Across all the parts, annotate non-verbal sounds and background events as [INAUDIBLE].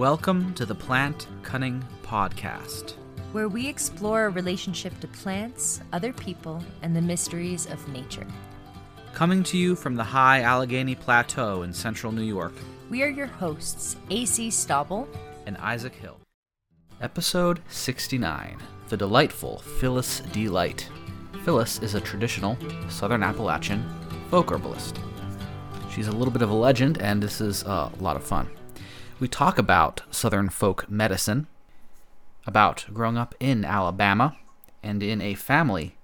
Welcome to the Plant Cunning Podcast, where we explore our relationship to plants, other people, and the mysteries of nature. Coming to you from the high Allegheny Plateau in central New York. We are your hosts, AC Stauble and Isaac Hill. Episode 69 The Delightful Phyllis D. Light. Phyllis is a traditional Southern Appalachian folk herbalist. She's a little bit of a legend, and this is uh, a lot of fun. We talk about Southern folk medicine, about growing up in Alabama, and in a family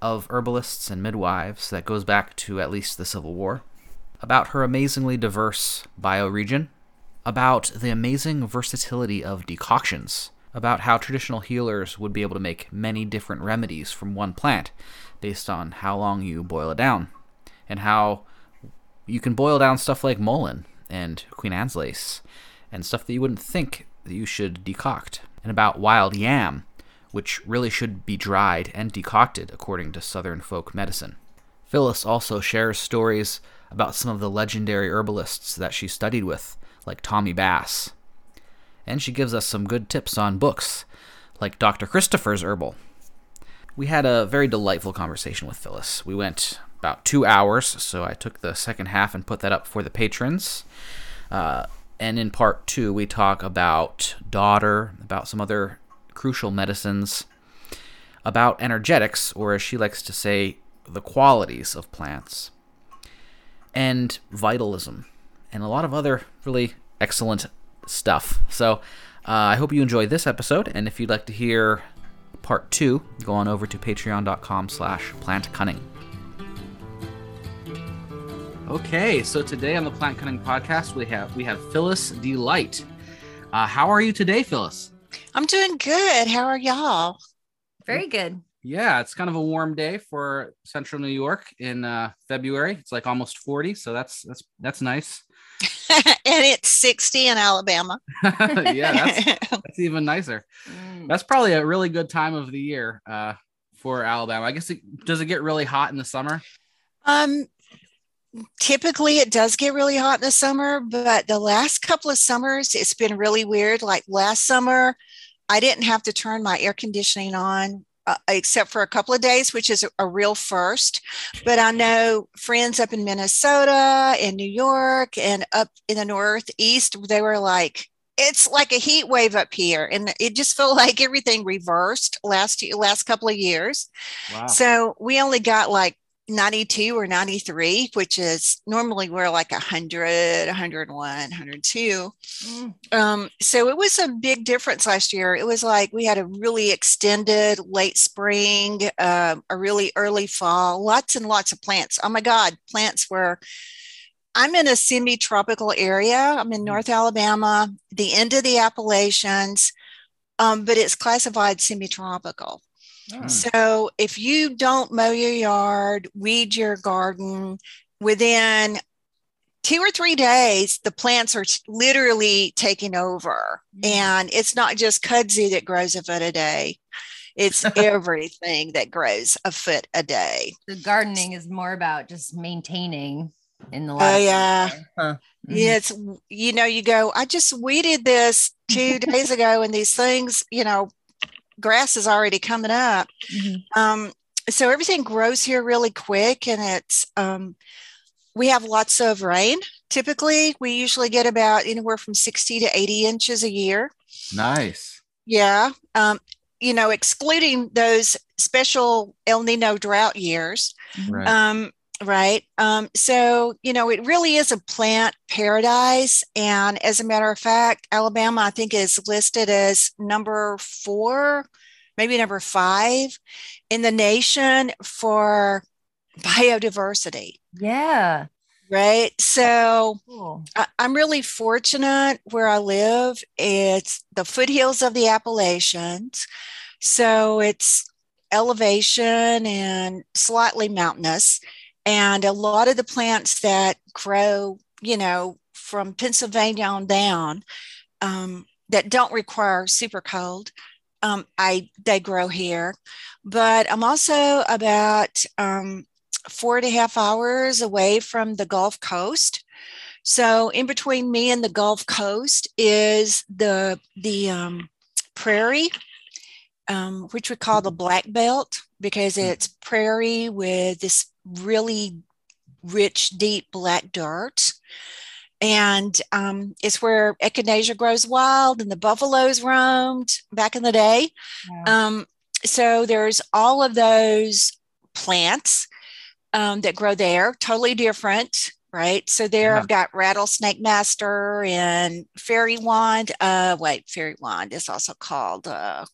of herbalists and midwives that goes back to at least the Civil War, about her amazingly diverse bioregion, about the amazing versatility of decoctions, about how traditional healers would be able to make many different remedies from one plant based on how long you boil it down, and how you can boil down stuff like mullein and Queen Anne's lace and stuff that you wouldn't think that you should decoct, and about wild yam, which really should be dried and decocted according to Southern folk medicine. Phyllis also shares stories about some of the legendary herbalists that she studied with, like Tommy Bass. And she gives us some good tips on books, like Dr. Christopher's Herbal. We had a very delightful conversation with Phyllis. We went about two hours, so I took the second half and put that up for the patrons. Uh, and in part two, we talk about daughter, about some other crucial medicines, about energetics, or as she likes to say, the qualities of plants, and vitalism, and a lot of other really excellent stuff. So uh, I hope you enjoy this episode, and if you'd like to hear part two, go on over to patreon.com slash plantcunning. Okay, so today on the Plant Cunning Podcast, we have we have Phyllis D. Light. Uh, how are you today, Phyllis? I'm doing good. How are y'all? Very good. Yeah, it's kind of a warm day for Central New York in uh, February. It's like almost 40, so that's that's that's nice. [LAUGHS] [LAUGHS] and it's 60 in Alabama. [LAUGHS] yeah, that's, that's even nicer. Mm. That's probably a really good time of the year uh, for Alabama. I guess it, does it get really hot in the summer? Um, typically it does get really hot in the summer, but the last couple of summers it's been really weird. Like last summer, I didn't have to turn my air conditioning on uh, except for a couple of days, which is a, a, real first. But I know friends up in Minnesota and New York and up in the Northeast, they were like, it's like a heat wave up here and it just felt like everything reversed last last couple of years wow. so we only got like 92 or 93, which is normally we're like 100, 101, 102. Mm. Um, so it was a big difference last year. It was like we had a really extended late spring, uh, a really early fall, lots and lots of plants. Oh my God, plants were. I'm in a semi tropical area. I'm in mm. North Alabama, the end of the Appalachians, um, but it's classified semi tropical. Hmm. So if you don't mow your yard, weed your garden within two or three days, the plants are literally taking over. Mm. And it's not just kudzu that grows a foot a day. It's [LAUGHS] everything that grows a foot a day. The gardening is more about just maintaining in the last. Oh yeah, huh. mm-hmm. yeah. It's you know you go. I just weeded this two days ago, and these things, you know, grass is already coming up. Mm-hmm. Um, so everything grows here really quick, and it's um, we have lots of rain. Typically, we usually get about anywhere from 60 to 80 inches a year. Nice. Yeah. Um, you know, excluding those special El Nino drought years. Right. Um, right. Um, so, you know, it really is a plant paradise. And as a matter of fact, Alabama, I think, is listed as number four, maybe number five in the nation for biodiversity. Yeah. Right. So cool. I, I'm really fortunate where I live. It's the foothills of the Appalachians. So it's elevation and slightly mountainous and a lot of the plants that grow, you know, from Pennsylvania on down um, that don't require super cold, um, I they grow here. But I'm also about um, four and a half hours away from the Gulf Coast. So in between me and the Gulf Coast is the the um, prairie, um, which we call the Black Belt because it's prairie with this really rich, deep black dirt. And um, it's where echinacea grows wild and the buffaloes roamed back in the day. Yeah. Um, so there's all of those plants um, that grow there, totally different, right? So there yeah. I've got rattlesnake master and fairy wand. Uh, wait, fairy wand is also called uh,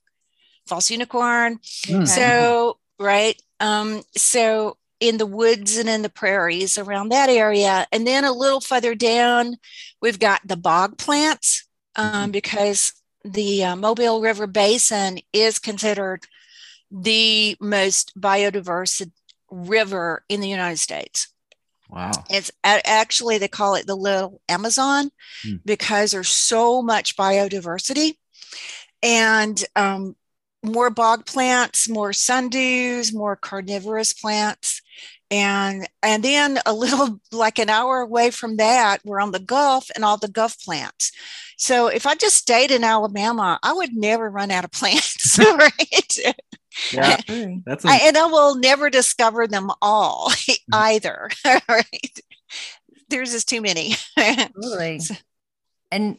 false unicorn. Mm. So right, um, so in the woods and in the prairies around that area, and then a little further down, we've got the bog plants um, mm-hmm. because the uh, Mobile River Basin is considered the most biodiverse river in the United States. Wow. It's actually, they call it the little Amazon hmm. because there's so much biodiversity and um, more bog plants, more sundews, more carnivorous plants. And, and then a little [LAUGHS] like an hour away from that, we're on the Gulf and all the Gulf plants. So if I just stayed in Alabama, I would never run out of [LAUGHS] plants, [LAUGHS] right? Yeah, that's a- I, and I will never discover them all mm-hmm. either. right? There's just too many. totally. And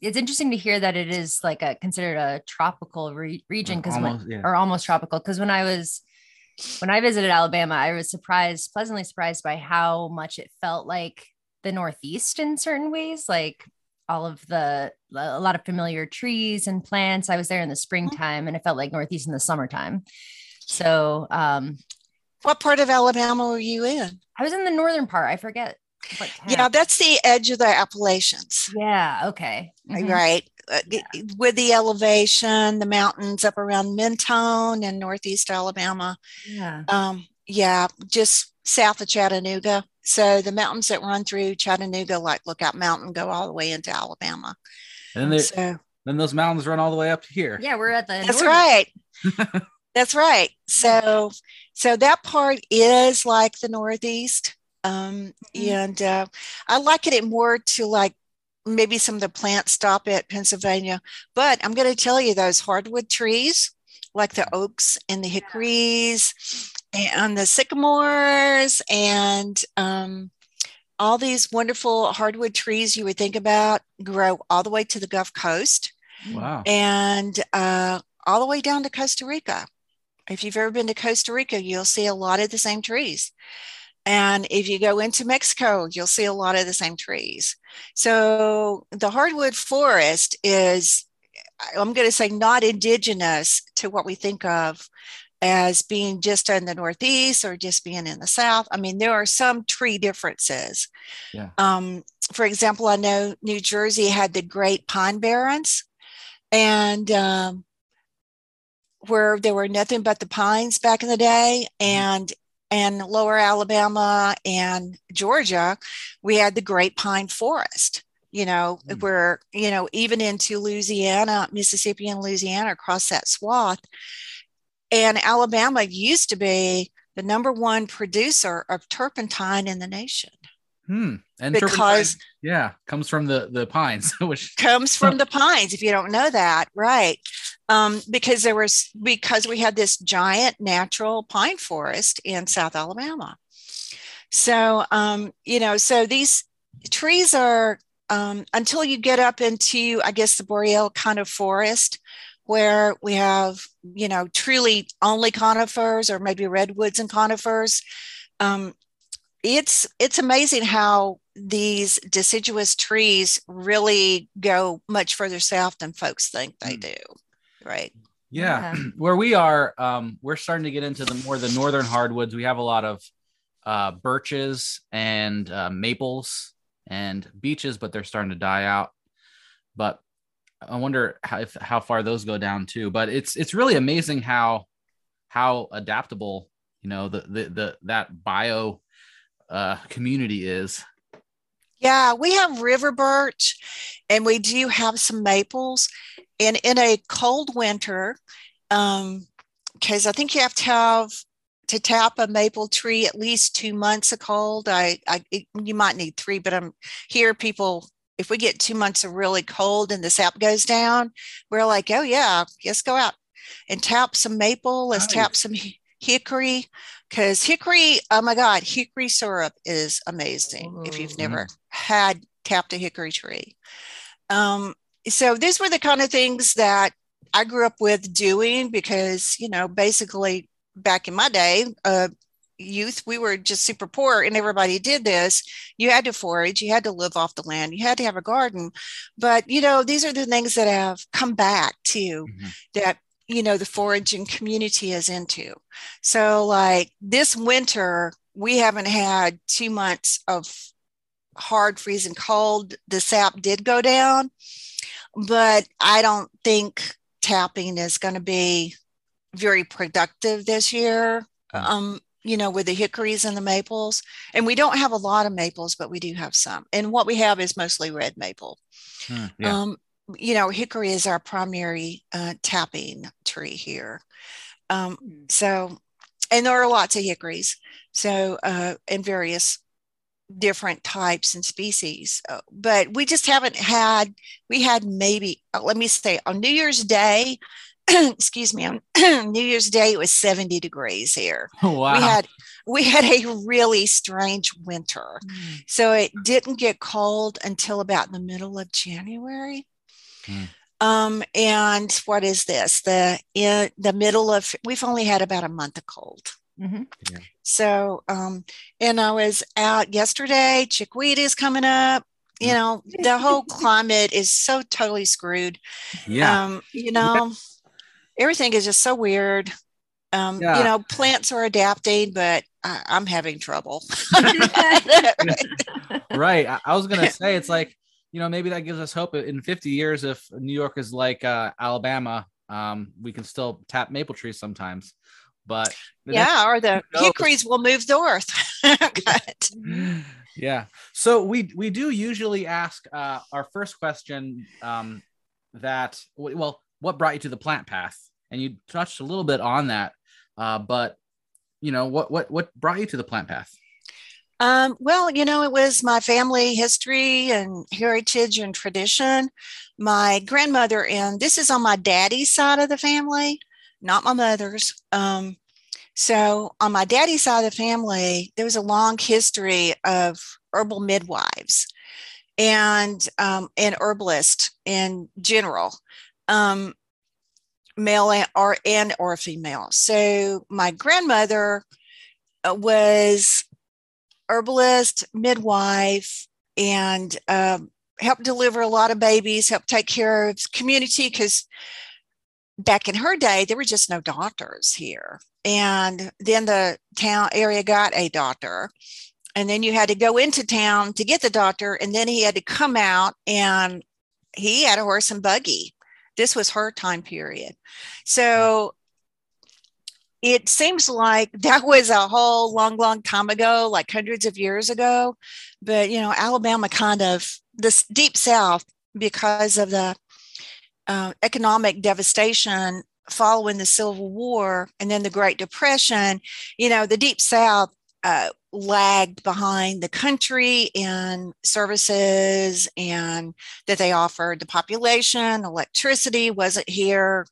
it's interesting to hear that it is like a considered a tropical re- region because or almost tropical because when I was when I visited Alabama, I was surprised, pleasantly surprised by how much it felt like the Northeast in certain ways. Like all of the a lot of familiar trees and plants. I was there in the springtime and it felt like Northeast in the summertime. So, um, what part of Alabama were you in? I was in the northern part. I forget. Yeah, that's the edge of the Appalachians. Yeah. Okay. Mm-hmm. Right. Uh, yeah. With the elevation, the mountains up around Mentone and Northeast Alabama. Yeah. Um, yeah, just south of Chattanooga. So the mountains that run through Chattanooga, like Lookout Mountain, go all the way into Alabama. And then, so, then those mountains run all the way up to here. Yeah, we're at the. That's right. [LAUGHS] that's right. So, so that part is like the Northeast, um, mm-hmm. and uh, I liken it more to like maybe some of the plants stop at Pennsylvania. But I'm going to tell you those hardwood trees, like the oaks and the hickories and the sycamores and um, all these wonderful hardwood trees you would think about grow all the way to the Gulf Coast. Wow. And uh, all the way down to Costa Rica. If you've ever been to Costa Rica, you'll see a lot of the same trees. And if you go into Mexico, you'll see a lot of the same trees. So the hardwood forest is, I'm going to say, not indigenous to what we think of as being just in the Northeast or just being in the South. I mean, there are some tree differences. Yeah. Um, for example, I know New Jersey had the Great Pine Barrens, and um, where there were nothing but the pines back in the day, mm-hmm. and and lower Alabama and Georgia, we had the Great Pine Forest. You know, mm. where you know even into Louisiana, Mississippi, and Louisiana across that swath and Alabama used to be the number one producer of turpentine in the nation. Hmm. And because yeah, comes from the the pines, [LAUGHS] which comes from [LAUGHS] the pines. If you don't know that, right? Um, because there was because we had this giant natural pine forest in South Alabama. So um, you know, so these trees are um, until you get up into, I guess, the boreal kind of forest, where we have, you know, truly only conifers or maybe redwoods and conifers. Um, it's it's amazing how these deciduous trees really go much further south than folks think they hmm. do. Right. Yeah. yeah. [CLEARS THROAT] Where we are, um, we're starting to get into the more the northern hardwoods. We have a lot of uh, birches and uh, maples and beeches, but they're starting to die out. But I wonder how, if, how far those go down too. But it's it's really amazing how how adaptable you know the the, the that bio uh, community is. Yeah, we have river birch, and we do have some maples. And in a cold winter, um, because I think you have to have to tap a maple tree at least two months of cold. I, I it, you might need three, but I'm here. People, if we get two months of really cold and the sap goes down, we're like, oh yeah, let's go out and tap some maple. Let's nice. tap some hickory because hickory. Oh my God, hickory syrup is amazing. Oh, if you've never mm. had tapped a hickory tree, um, so these were the kind of things that I grew up with doing because you know basically back in my day, uh, youth, we were just super poor and everybody did this. You had to forage, you had to live off the land, you had to have a garden. But, you know, these are the things that have come back to mm-hmm. that, you know, the foraging community is into. So, like this winter, we haven't had two months of hard freezing cold. The sap did go down, but I don't think tapping is going to be very productive this year. Um, you know, with the hickories and the maples. And we don't have a lot of maples, but we do have some. And what we have is mostly red maple. Hmm, yeah. Um, you know, hickory is our primary uh, tapping tree here. Um, hmm. so, and there are lots of hickories. So, uh, in various different types and species. Uh, but we just haven't had, we had maybe, uh, let me say, on New Year's Day, [CLEARS THROAT] excuse me, on [CLEARS THROAT] New Year's Day it was 70 degrees here. [LAUGHS] Wow. We had we had a really strange winter. Mm. So it didn't get cold until about the middle of January. Mm. Um, and what is this? The in the middle of we've only had about a month of cold. Mm-hmm. Yeah. So, um, and I was out yesterday. Chickweed is coming up. You mm. know, the whole climate is so totally screwed. Yeah. Um, you know, yeah everything is just so weird. Um, yeah. You know, plants are adapting, but I, am having trouble. [LAUGHS] [LAUGHS] right. I, I was gonna say it's like you know maybe that gives us hope in 50 years if New York is like uh, Alabama, um, we can still tap maple trees sometimes. But yeah, or the hickories will move north. [LAUGHS] yeah. So we we do usually ask uh, our first question um, that well what brought you to the plant path? And you touched a little bit on that, uh, but you know what what what brought you to the plant path? Um, well, you know, it was my family history and heritage and tradition. My grandmother, and this is on my daddy's side of the family, not my mother's. Um, so, on my daddy's side of the family, there was a long history of herbal midwives and um, and herbalists in general um, male or, and or female. So my grandmother uh, was herbalist, midwife, and um, helped deliver a lot of babies, helped take care of community because back in her day there were just no doctors here. And then the town area got a doctor. And then you had to go into town to get the doctor, and then he had to come out and he had a horse and buggy this was her time period. So it seems like [LAUGHS] that was a whole long, long time ago, like hundreds of years ago. But, you know, Alabama kind of, this deep South, because of the uh, economic devastation following the Civil War and then the Great Depression, you know, the Deep South uh, lagged behind the country in services and that they offered the population. Electricity wasn't here.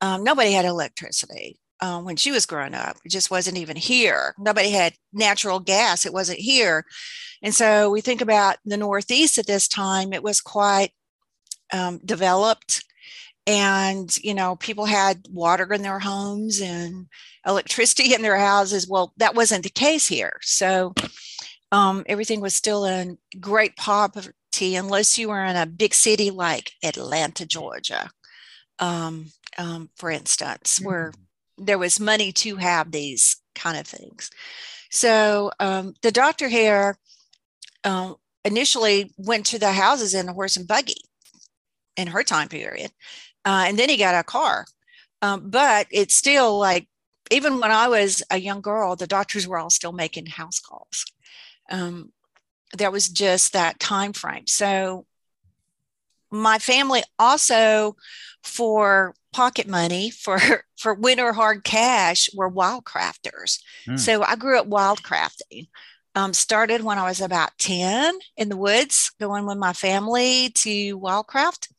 Um, nobody had electricity um, when she was growing up. It just wasn't even here. Nobody had natural gas. It wasn't here. And so we think about the Northeast at this time, it was quite um, developed. And you know people had water in their homes and electricity [LAUGHS] in their houses. Well that wasn't the case here. So um, everything was still in great poverty unless you were in a big city like atlanta georgia um, um, for instance mm-hmm. where there was money to have these kind of things. So um, the doctor here uh, initially went to the houses in a horse and buggy in her time period uh, and then he got a car. Um, but it's still like, even when I was a young girl, the doctors were all still making house calls. Um, there was just that time frame. So my family also for pocket money [LAUGHS] for for winter hard cash were wildcrafters. Mm. So I grew up wildcrafting. Um, started when I was about 10 in the woods, going with my family to wildcraft.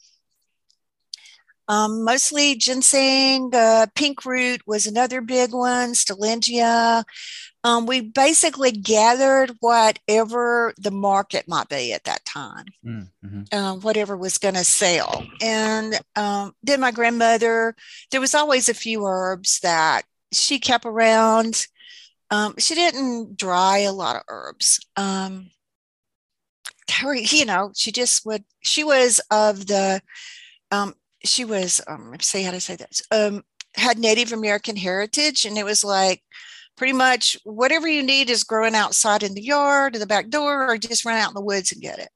Um, mostly ginseng, uh, pink root was another big one, stillingia. Um, we basically gathered whatever the market might be at that time, mm-hmm. um, whatever was going to sell. And um, then my grandmother, there was always a few herbs that she kept around. Um, she didn't dry a lot of herbs. Um, you know, she just would, she was of the, um, she was, um, see how to say this, um, had Native American heritage. And it was like, pretty much whatever you need is growing outside in the yard or the back door, or just run out in the woods and get it.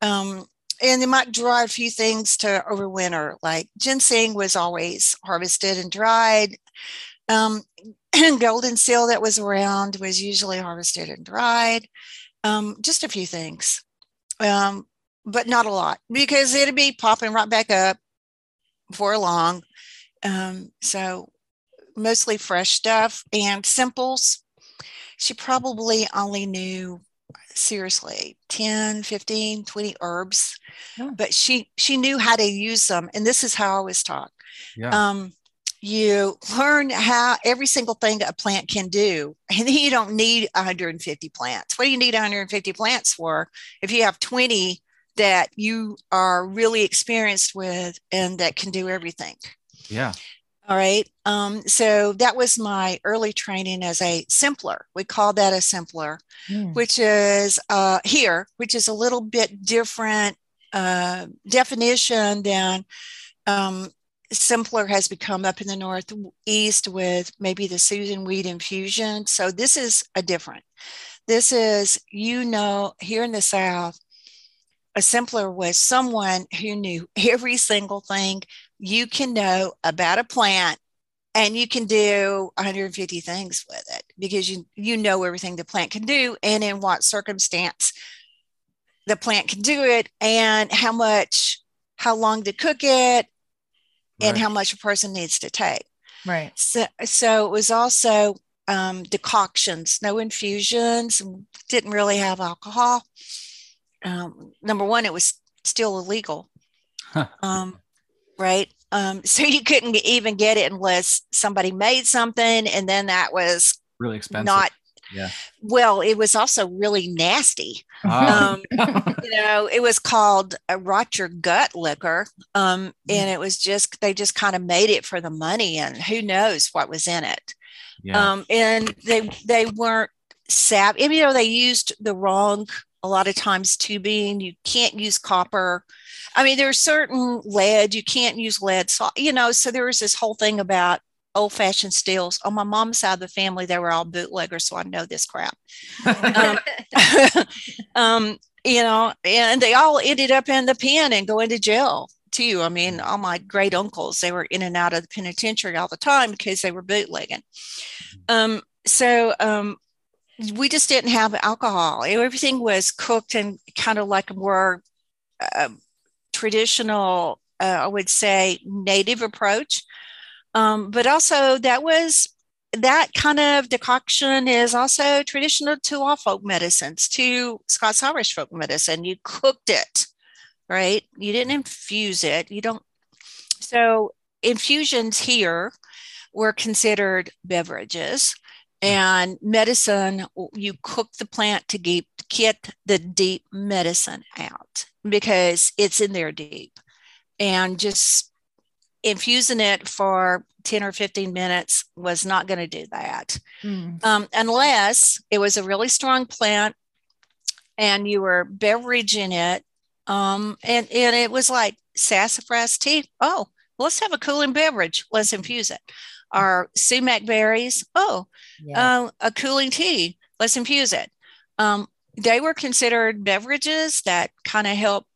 Um, and they might dry a few things to overwinter, like ginseng was always harvested and dried. Um, and [CLEARS THROAT] golden seal that was around was usually harvested and dried. Um, just a few things, um, but not a lot because it'd be popping right back up for long. Um, so mostly fresh stuff and simples. She probably only knew seriously 10 15 20 herbs yeah. but she she knew how to use them and this is how i was taught yeah. um you learn how every single thing a plant can do [LAUGHS] and then you don't need 150 plants what do you need 150 plants for if you have 20 that you are really experienced with and that can do everything yeah all right. Um, so that was my early training as a simpler. We call that a simpler, mm. which is uh, here, which is a little bit different uh, definition than um, simpler has become up in the Northeast with maybe the Susun Weed infusion. So this is a different. This is, you know, here in the South, a simpler was someone who knew every single thing you can know about a plant and you can do 150 things with it because you you know everything the plant can do and in what circumstance the plant can do it and how much how long to cook it and how much a person needs to take. Right. So so it was also um, decoctions no infusions didn't really have alcohol um, number one it was still illegal huh. um, right? Um, [LAUGHS] so you couldn't even get it unless somebody made something, and then that was really expensive. Not yeah. Well, it was also really nasty. Oh. Um, [LAUGHS] you know, it was called a rot your gut liquor, um, mm. and it was just they just kind of made it for the money, and who knows what was in it. Yeah. Um, and they they weren't savvy. You know, they used the wrong a lot of times tubing. You can't use copper. I mean, there's certain lead, you can't use lead. So, you know, so there was this whole thing about old fashioned steels. On my mom's side of the family, they were all bootleggers. So I know this crap. um, [LAUGHS] um, you know, and they all ended up in the pen and going to jail too. I mean, all my great uncles, they were in and out of the penitentiary all the time because they were bootlegging. Um, so um, we just didn't have alcohol. Everything was cooked and kind of like a more uh, traditional, uh, I would say, native approach. Um, but also, that was that kind of decoction is also traditional to all folk medicines, to Scots Irish folk medicine. You cooked it, right? You didn't infuse it. You don't. So, infusions here were considered beverages and medicine you cook the plant to get, get the deep medicine out because it's in there deep. And just infusing it for 10 or 15 minutes was not going to do that. Mm. um, unless it was a really strong plant and you were beveraging it um, and, and it was like sassafras tea. Oh let's have a cooling beverage. Let's infuse it our sumac berries. Oh, yeah. uh, a cooling tea. Let's infuse it. Um, they were considered beverages that kind of help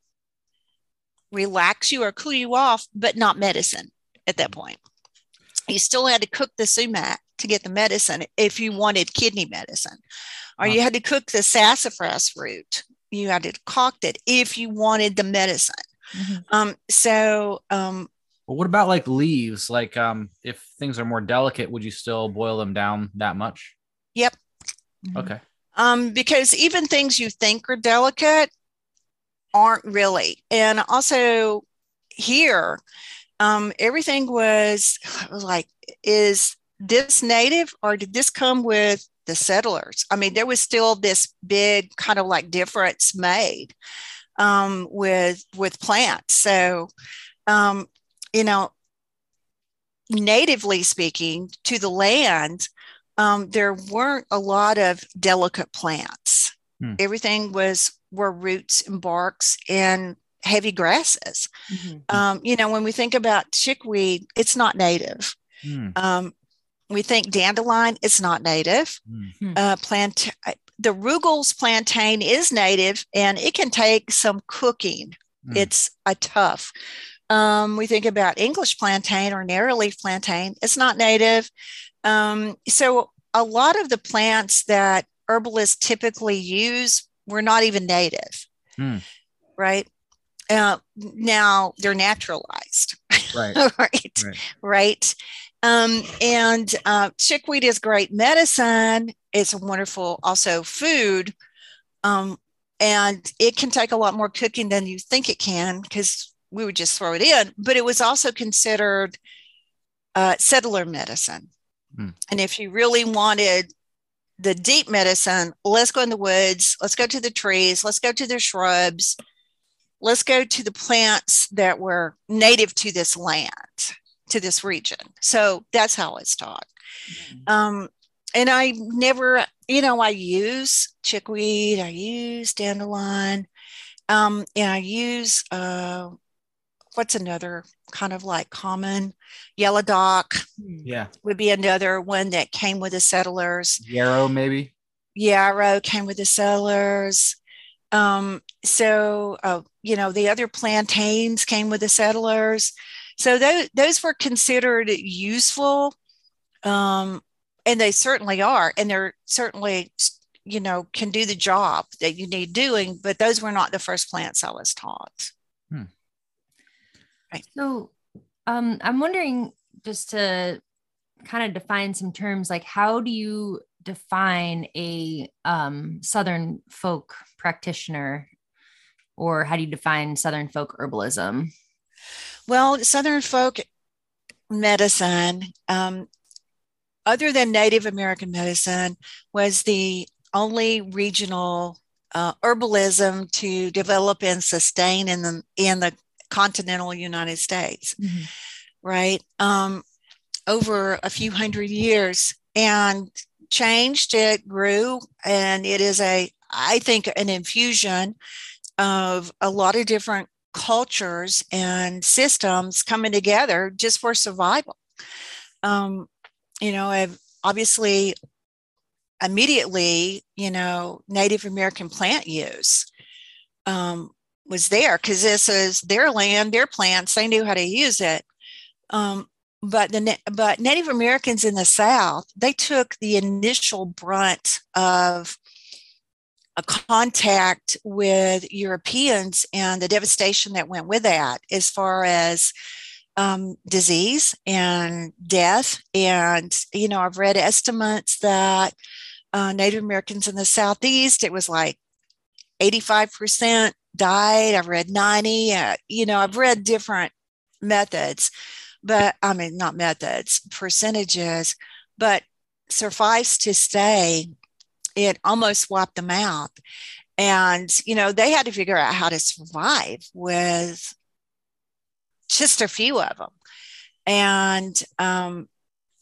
relax you or cool you off, but not medicine at that point. You still had to cook the sumac to get the medicine if you wanted kidney medicine, or you had to cook the sassafras root. You had to concoct it if you wanted the medicine. Mm-hmm. Um, so, um, well, what about like leaves? Like, um, if things are more delicate, would you still boil them down that much? Yep. Mm-hmm. Okay. Um, because even things you think are delicate aren't really. And also here, um, everything was, [SIGHS] was like, is this native or did this come with the settlers? I mean, there was still this big kind of like difference made um, with with plants. So, um, you know, natively speaking, to the land, um, there weren't a lot of delicate plants. Hmm. Everything was were roots and barks and heavy grasses. Mm-hmm. Um, you know, when we think about chickweed, it's not native. Hmm. Um, we think dandelion, it's not native. Hmm. Uh, plant, the Rugel's plantain is native and it can take some cooking. Mm. It's a tough. Um, we think about English plantain or narrowleaf plantain. It's not native. Um, so a lot of the plants that herbalists typically use were not even native, mm. right? Uh, now they're naturalized, right? [LAUGHS] right, right. right. Um, and uh, chickweed is great medicine. It's a wonderful also food. Um, and it can take a lot more cooking than you think it can because we would just throw it in. But it was also considered uh, settler medicine. Mm. And if you really wanted the deep medicine, let's go in the woods, let's go to the trees, let's go to the shrubs, let's go to the plants that were native to this land to this region. So that's how it's taught. Mm-hmm. Um, and I never, you know, I use chickweed, I use dandelion, um, and I use uh, what's another kind of like common yellow dock. Yeah, would be another one that came with the settlers. Yarrow, maybe. Yarrow came with the settlers. Um, so, uh, you know, the other plantains came with the settlers. So those, those were considered useful. Um, and they certainly are. And they're certainly, you know, can do the job that you need doing, but those were not the first plants I was taught. Hmm. Right. So um, I'm wondering just to kind of define some terms, like how do you define a um, Southern folk practitioner or how do you define Southern folk herbalism? Well, Southern folk medicine, um, other than Native American medicine, was the only regional uh, herbalism to develop and sustain in the in the continental United States, mm-hmm. right? Um, over a few hundred years, and changed. It grew, and it is a, I think, an infusion of a lot of different cultures and systems coming together just for survival. Um, you know, I've obviously immediately, you know, Native American plant use um, was there because this is their land, their plants. They knew how to use it. Um, but the but Native Americans in the South, they took the initial brunt of a contact with Europeans and the devastation that went with that, as far as um, disease and death. And, you know, I've read estimates that uh, Native Americans in the Southeast, it was like 85% died. I've read 90. Uh, you know, I've read different methods, but I mean, not methods, percentages, but suffice to say, it almost wiped them out. And, you know, they had to figure out how to survive with just a few of them. And um,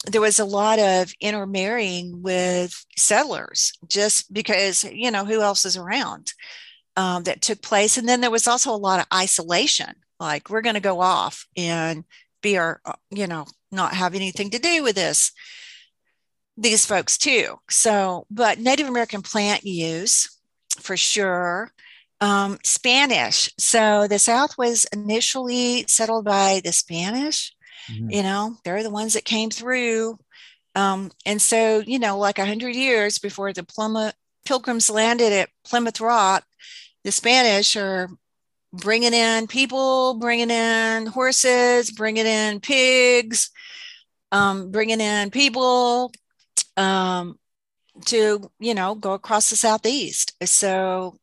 there was a lot of intermarrying with settlers just because, you know, who else is around um, that took place. And then there was also a lot of isolation, like we're going to go off and be our, uh, you know, not have anything to do with this these folks too. So, but Native American plant use for sure. Um, Spanish. So the South was initially settled by the Spanish. Mm-hmm. You know, they're the ones that came through. Um, and so, you know, like a hundred years before the Plymouth Pilgrims landed at Plymouth Rock, the Spanish are bringing in people, bringing in horses, bringing in pigs, um, bringing in people um, to, you know, go across the southeast. So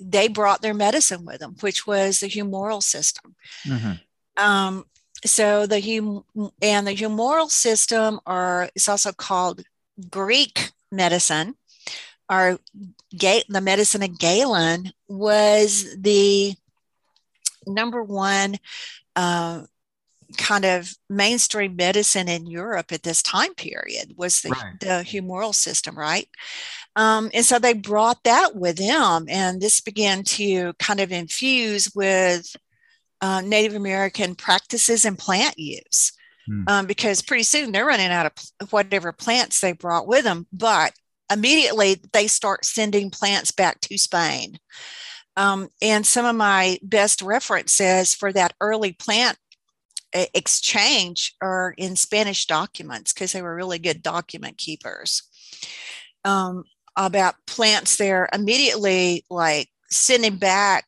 they brought their medicine with them, which was the humoral system. Mm-hmm. Um, so the hum and the humoral system are it's also called Greek medicine. Or the medicine of Galen was the number one uh, kind of mainstream medicine in Europe at this time period was the, right. the humoral system, right? Um, and so they brought that with them, and this began to kind of infuse with uh, Native American practices and plant use. Hmm. Um, because pretty soon they're running out of whatever plants they brought with them, but immediately they start sending plants back to Spain. Um, and some of my best references for that early plant exchange are in Spanish documents because they were really good document keepers. Um, about plants they're immediately like sending back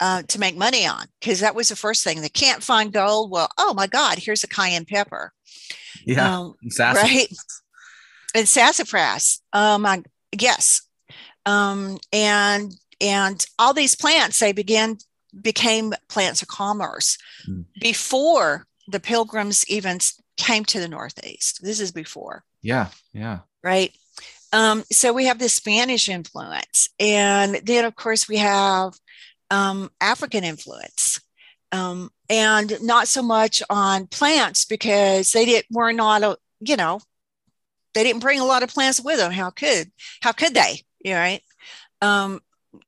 uh, to make money on because that was the first thing. They can't find gold. Well, oh my God, here's a cayenne pepper. Yeah, um, right. And sassafras. Um, I, yes, um, and and all these plants they began became plants of commerce mm. before the pilgrims even came to the northeast. This is before. Yeah, yeah. Right. Um, so we have this Spanish influence, and then of course we have um, African influence, um, and not so much on plants because they did were not a you know they didn't bring a lot of plants with them. How could how could they? You right? Um,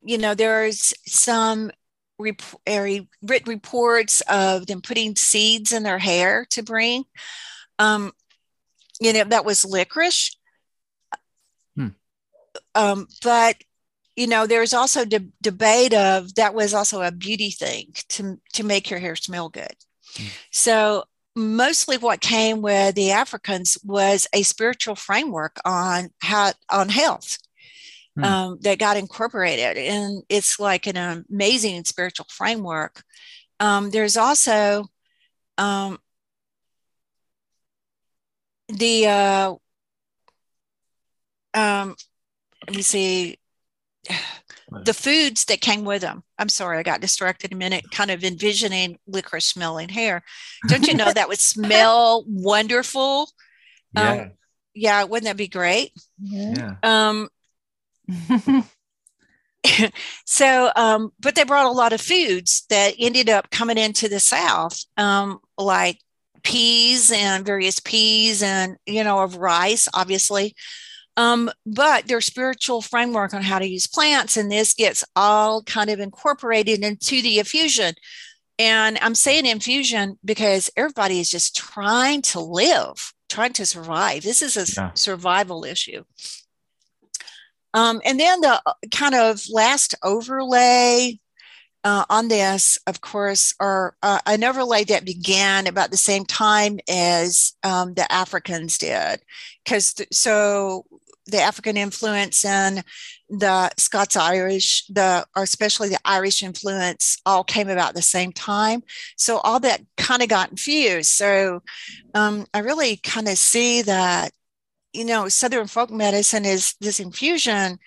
you know, there's some rep- written reports of them putting seeds in their hair to bring. Um, you know, that was licorice. Hmm. Um, but you know, there's also de- debate of that was also a beauty thing to to make your hair smell good. Hmm. So mostly what came with the Africans was a spiritual framework on how on health hmm. um, that got incorporated. And it's like an amazing spiritual framework. Um, there's also um, the, uh, um, let me see, the foods that came with them. I'm sorry, I got distracted a minute, kind of envisioning licorice smelling hair. Don't you know that would [LAUGHS] smell wonderful? Yeah. Um, yeah, wouldn't that be great? Yeah. Um, [LAUGHS] so, um, but they brought a lot of foods that ended up coming into the South, um, like peas and various peas and, you know, of rice, obviously. Um, but their spiritual framework on how to use plants, and this gets all kind of incorporated into the infusion. And I'm saying infusion because everybody is just trying to live, trying to survive. This is a yeah. survival issue. Um, and then the uh, kind of last overlay uh, on this, of course, are uh, an overlay that began about the same time as um, the Africans did. Because th- so the African influence and the Scots Irish, the or especially the Irish influence, all came about the same time. So all that kind of got infused. So um, I really kind of see that you know, Southern folk medicine is this infusion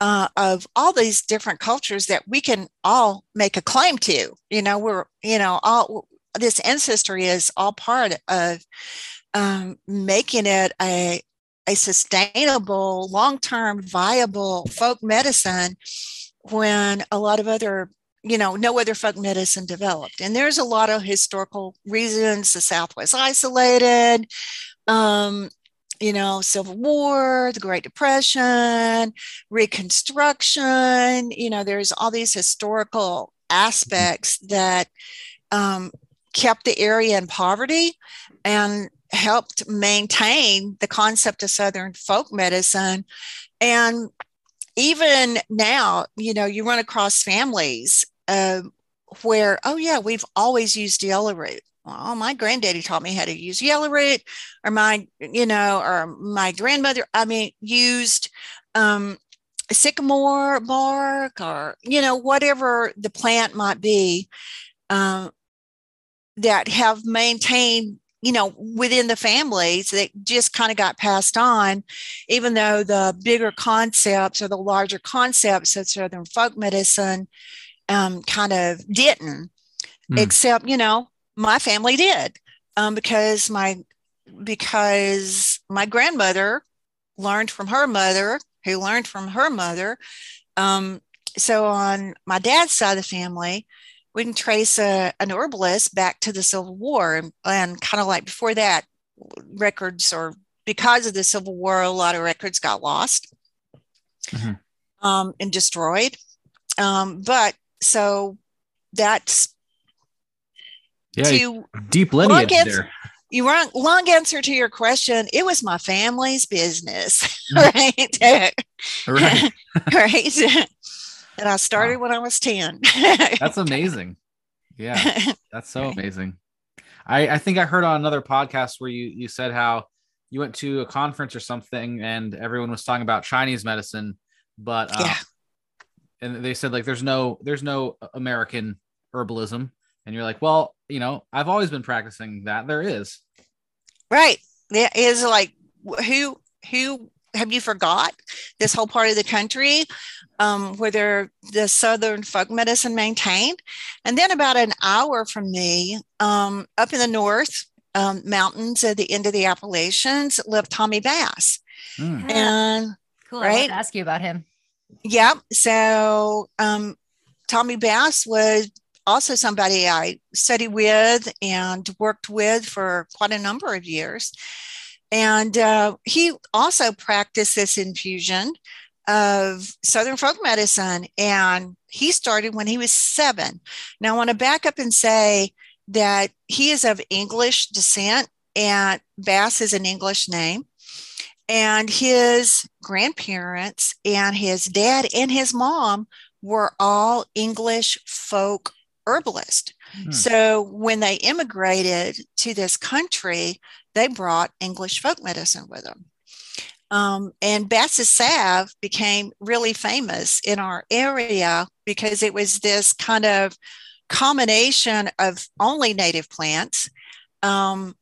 uh, of all these different cultures that we can all make a claim to. You know, we're, you know, all this ancestry is all part of um, making it a, a sustainable, long term, viable folk medicine when a lot of other you know, no other folk medicine developed. And there's a lot of historical reasons. The South was isolated. Um, you know, Civil War, the Great Depression, Reconstruction, you know, there's all these historical aspects that um, kept the area in poverty and helped maintain the concept of Southern folk medicine. And even now, you know, you run across families uh, where, oh, yeah, we've always used yellow root well, my granddaddy taught me how to use yellow root, or my, you know, or my grandmother, I mean, used um, sycamore bark or you know whatever the plant might be um, that have maintained you know within the families that just kind of got passed on even though the bigger concepts or the larger concepts of southern folk medicine um, kind of didn't mm. except you know my family did um, because my because my grandmother learned from her mother who learned from her mother. Um, so on my dad's side of the family, we can trace a, an herbalist back to the Civil War and, and kind of like before that, records or because of the Civil War, a lot of records got lost mm-hmm. um, and destroyed. Um, but so that's yeah, to deep lineage there you wrong long answer to your question it was my family's business [LAUGHS] mm. right right [LAUGHS] right and i started wow. when i was 10 that's [LAUGHS] amazing. Yeah [LAUGHS] that's so amazing. I i think i heard on another podcast where you you said how you went to a conference or something and everyone was talking about chinese medicine but uh, yeah. and they said like there's no there's no american herbalism. And you're like well you know i've always been practicing that. There is. Right. There is like who who have you forgot this whole part of the country um, where the southern folk medicine maintained and then about an hour from me um, up in the north um, mountains at the end of the appalachians lived tommy bass mm. and cool right? i to ask you about him yeah so um, tommy bass was also somebody I studied with and worked with for quite a number of years. And uh, he also practiced this infusion of Southern folk medicine. And he started when he was seven. Now, I want to back up and say that he is of English descent, and Bass is an English name. And his grandparents and his dad and his mom were all English folk herbalist. Hmm. So when they immigrated to this country, they brought English folk medicine with them. Um, and Bass's salve became really famous in our area because it was this kind of combination of only native plants, um,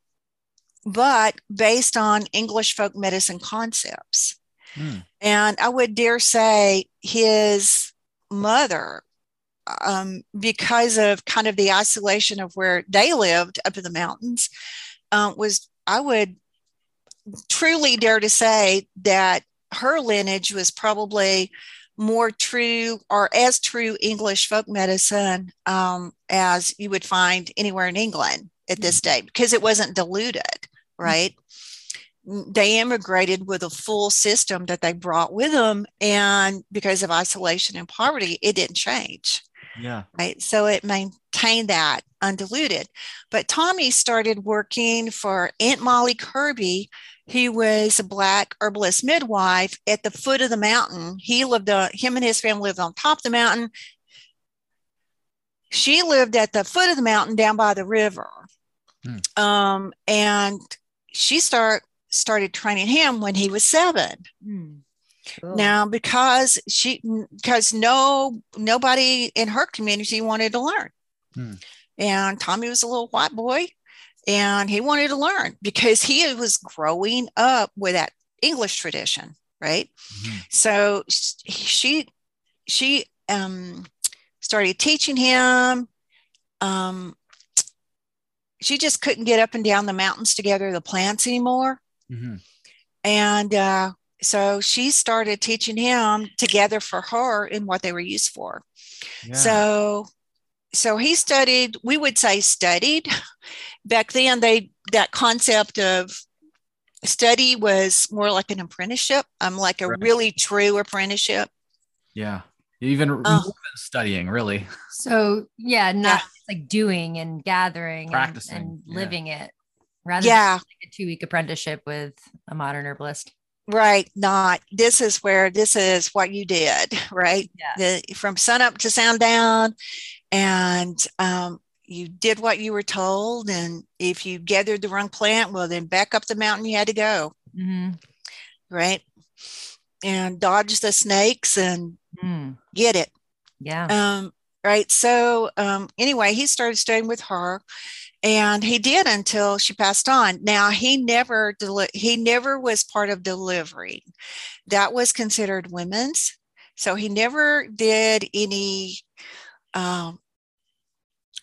but based on English folk medicine concepts. Hmm. And I would dare say his mother um, because of kind of the isolation of where they lived up in the mountains, uh, was I would truly dare to say that her lineage was probably more true or as true English folk medicine um, as you would find anywhere in England at this mm-hmm. day because it wasn't diluted, right? Mm-hmm. They immigrated with a full system that they brought with them. And because of isolation and poverty, it didn't change. Yeah. Right. So it maintained that undiluted. But Tommy started working for Aunt Molly Kirby, who was a black herbalist midwife at the foot of the mountain. He lived, uh, him and his family lived on top of the mountain. She lived at the foot of the mountain down by the river. Hmm. Um, and she start started training him when he was seven. Hmm. Cool. Now, because she, because no, nobody in her community wanted to learn, hmm. And Tommy was a little white boy, and he wanted to learn because he was growing up with that English tradition, right? Mm-hmm. So she, she um, started teaching him. Um, she just couldn't get up and down the mountains to gather the plants anymore. Mm-hmm. And uh, so she started teaching him together for her in what they were used for. Yeah. So so he studied, we would say studied. Back then they that concept of study was more like an apprenticeship. I'm um, like a right. really true apprenticeship. Yeah. Even uh, studying, really. So yeah, not yeah. like doing and gathering Practicing. and, and living yeah. it rather yeah. like a two week apprenticeship with a modern herbalist right not this is where this is what you did [LAUGHS] right yeah. the, from sun up to sundown and um, you did what you were told and if you gathered the wrong plant well then back up the mountain you had to go mm-hmm. right and dodge the snakes and mm. get it. Yeah. Um, right. So um, anyway, he started studying with her, and he did until she passed on. Now he never deli- he never was part of delivery. That was considered women's. So he never did any um,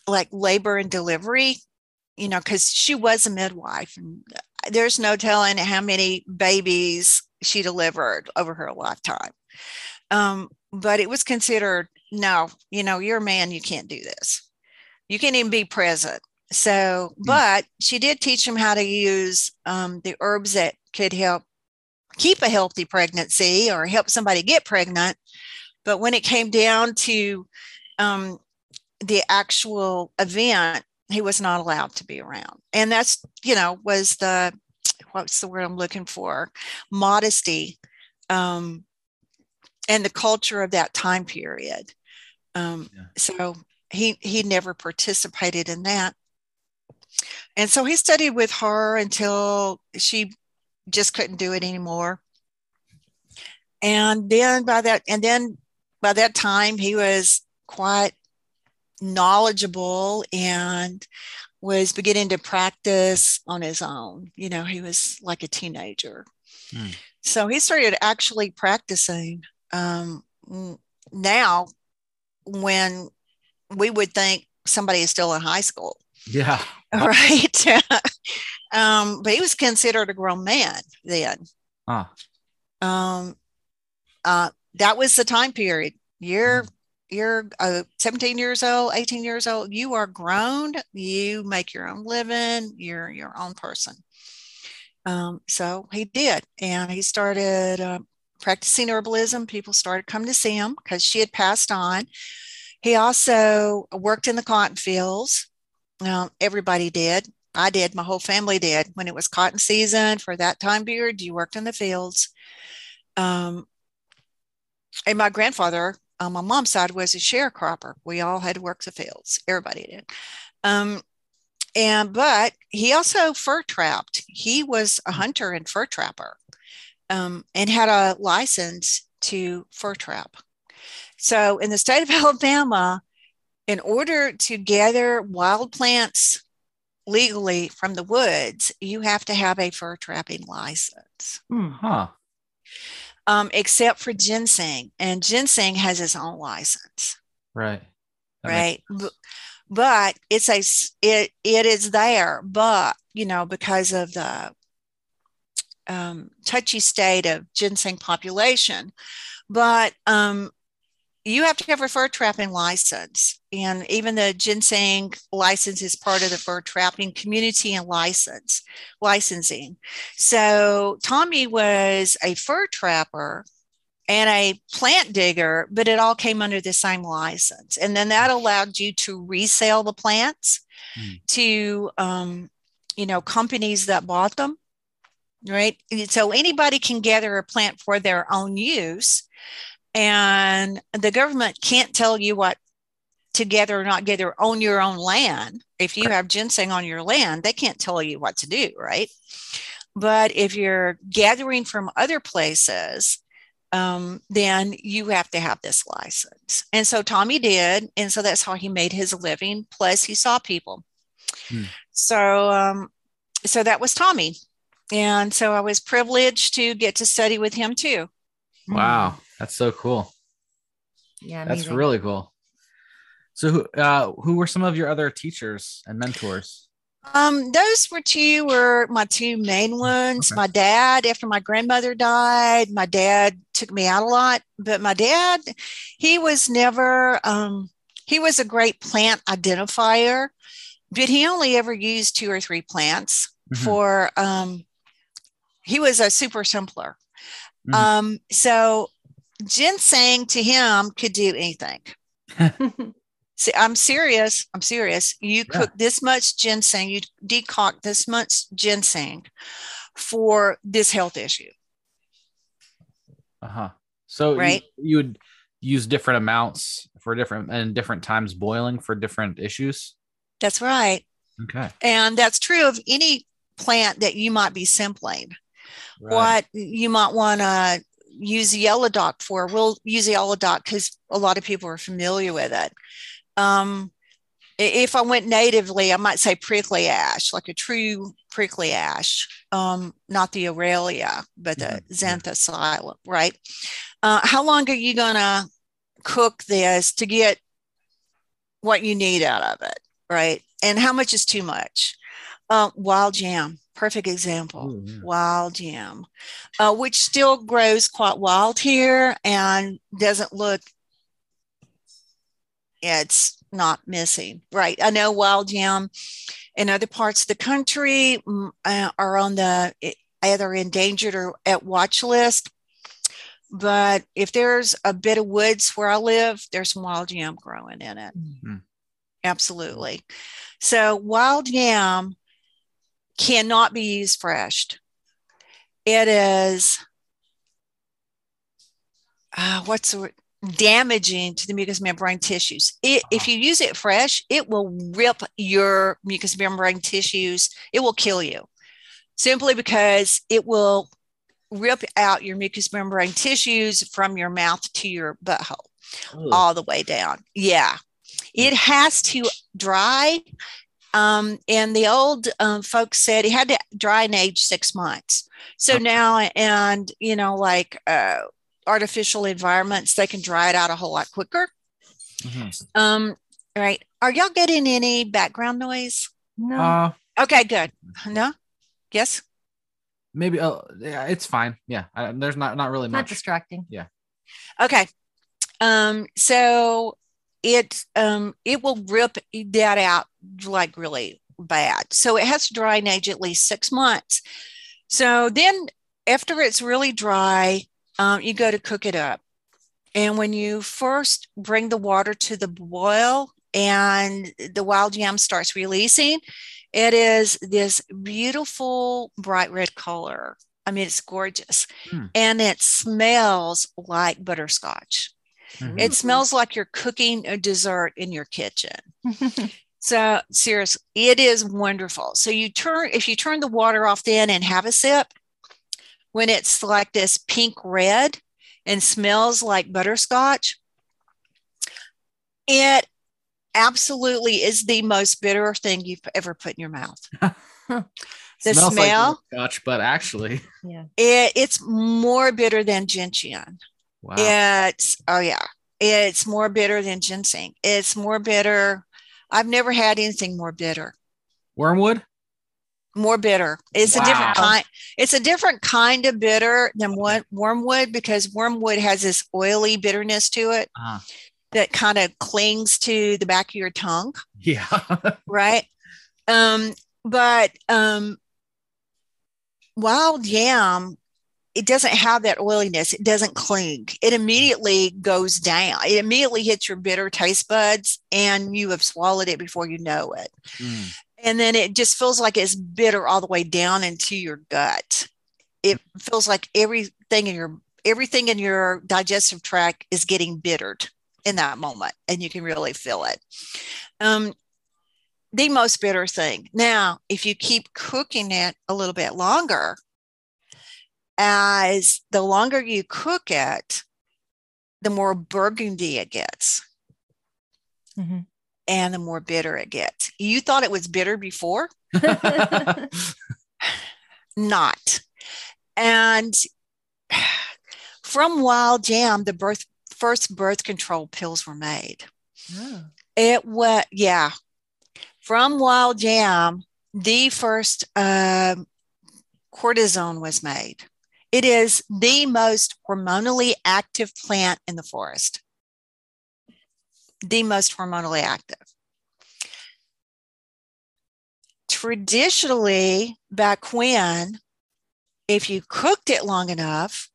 like labor and delivery, you know, because she was a midwife, and there's no telling how many babies she delivered over her lifetime. Um, but it was considered no, you know, you're a man, you can't do this. You can't even be present. So, hmm. but she did teach him how to use um, the herbs that could help keep a healthy pregnancy or help somebody get pregnant. But when it came down to um, the actual event, he was not allowed to be around. And that's, you know, was the, what's the word I'm looking for? Modesty um, and the culture of that time period. Um, yeah. So he, he never participated in that. And so he studied with her until she just couldn't do it anymore. And then by that, and then by that time, he was quite knowledgeable and was beginning to practice on his own. You know, he was like a teenager. Hmm. So he started actually practicing um, now when we would think somebody is still in high school. Yeah. [LAUGHS] Right. [LAUGHS] um, but he was considered a grown man then. Ah. Um, uh, that was the time period. You're mm. you're uh, 17 years old, 18 years old. You are grown. You make your own living. You're your own person. Um, so he did, and he started uh, practicing herbalism. People started coming to see him because she had passed on. He also worked in the cotton fields. Well, everybody did. I did. My whole family did. When it was cotton season for that time period, you worked in the fields. Um, and my grandfather on my mom's side was a sharecropper. We all had to work the fields. Everybody did. Um, and but he also fur trapped. He was a hunter and fur trapper, um, and had a license to fur trap. So in the state of [LAUGHS] Alabama, in order to gather wild plants legally from the woods, you have to have a fur trapping license. Hmm, huh. Um, except for ginseng, and ginseng has its own license. Right. That right. Makes- but it's a it it is there, but you know because of the um, touchy state of ginseng population. But um, you have to have a fur trapping license. And even the ginseng license is part of the fur trapping community and license licensing. So Tommy was a fur trapper and a plant digger, but it all came under the same license. And then that allowed you to resell the plants mm. to, um, you know, companies that bought them. Right. So anybody can gather a plant for their own use and the government can't tell you what to gather or not together on your own land. If you have ginseng on your land, they can't tell you what to do, right? But if you're gathering from other places, um, then you have to have this license. And so Tommy did. And so that's how he made his living. Plus, he saw people. Hmm. So, um, so that was Tommy. And so I was privileged to get to study with him too. Wow. That's so cool. Yeah, amazing. that's really cool. So, who uh, who were some of your other teachers and mentors? Um, those were two were my two main ones. Okay. My dad, after my grandmother died, my dad took me out a lot. But my dad, he was never um, he was a great plant identifier, but he only ever used two or three plants mm-hmm. for um, he was a super simpler. Mm-hmm. Um, so ginseng to him could do anything. [LAUGHS] See, I'm serious. I'm serious. You yeah. cook this much ginseng, you decoct this much ginseng for this health issue. Uh huh. So right? you, you would use different amounts for different and different times boiling for different issues. That's right. Okay. And that's true of any plant that you might be simpling. Right. What you might want to use yellow dock for. We'll use yellow dock because a lot of people are familiar with it. Um, if I went natively, I might say prickly ash, like a true prickly ash, um, not the Aralia, but the mm-hmm. Zanthoxylum, right? Uh, how long are you going to cook this to get what you need out of it, right? And how much is too much? Uh, wild jam, perfect example. Ooh, yeah. Wild yam, uh, which still grows quite wild here and doesn't look. It's not missing, right? I know wild yam in other parts of the country mm, uh, are on the either endangered or at watch list. But if there's a bit of woods where I live, there's some wild yam growing in it. Mm-hmm. Absolutely. So wild yam cannot be used fresh. It is uh, what's the word? Damaging to the mucous membrane tissues. It, uh-huh. If you use it fresh, it will rip your mucous membrane tissues. It will kill you simply because it will rip out your mucous membrane tissues from your mouth to your butthole Ooh. all the way down. Yeah. It has to dry. Um, and the old um, folks said it had to dry and age six months. So okay. now, and you know, like uh, artificial environments, they can dry it out a whole lot quicker. Mm-hmm. Um, right. Are y'all getting any background noise? No. Uh, okay, good. No? Yes? Maybe uh, yeah, it's fine. Yeah. I, there's not not really much. Not distracting. Yeah. Okay. Um, so it um it will rip that out like really bad. So it has to dry and age at least six months. So then after it's really dry, um, you go to cook it up. And when you first bring the water to the boil and the wild yam starts releasing, it is this beautiful bright red color. I mean, it's gorgeous. Mm. And it smells like butterscotch. Mm-hmm. It smells like you're cooking a dessert in your kitchen. [LAUGHS] so, seriously, it is wonderful. So, you turn, if you turn the water off then and have a sip, when it's like this pink red and smells like butterscotch, it absolutely is the most bitter thing you've ever put in your mouth. [LAUGHS] the smell, like scotch, but actually, yeah, it, it's more bitter than gentian. Wow. It's oh yeah, it's more bitter than ginseng. It's more bitter. I've never had anything more bitter. Wormwood more bitter. It's wow. a different kind. It's a different kind of bitter than what wormwood because wormwood has this oily bitterness to it uh-huh. that kind of clings to the back of your tongue. Yeah. [LAUGHS] right. Um, but um, wild yam, it doesn't have that oiliness. It doesn't cling. It immediately goes down. It immediately hits your bitter taste buds, and you have swallowed it before you know it. Mm and then it just feels like it's bitter all the way down into your gut. It feels like everything in your everything in your digestive tract is getting bittered in that moment and you can really feel it. Um, the most bitter thing. Now if you keep cooking it a little bit longer as the longer you cook it the more burgundy it gets. Mm-hmm and the more bitter it gets. You thought it was bitter before? [LAUGHS] Not. And from wild yam, the birth first birth control pills were made. Oh. It was yeah. From wild yam, the first uh, cortisone was made. It is the most hormonally active plant in the forest the most hormonally active. Traditionally, back when, if you cooked it long enough,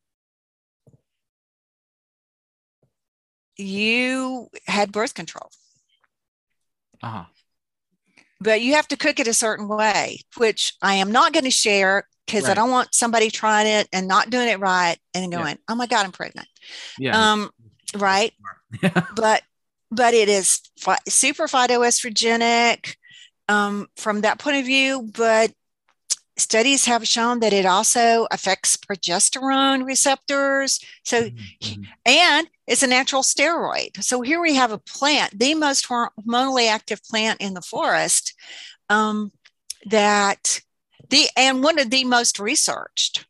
you had birth control. Uh-huh. But you have to cook it a certain way, which I am not going to share because right. I don't want somebody trying it and not doing it right and going, yeah. "Oh my God, I'm pregnant." Yeah. Um, right. [LAUGHS] but but it is super phytoestrogenic um, from that point of view. But studies have shown that it also affects progesterone receptors. So, mm-hmm. and it's a natural steroid. So here we have a plant, the most hormonally active plant in the forest, um, that the and one of the most researched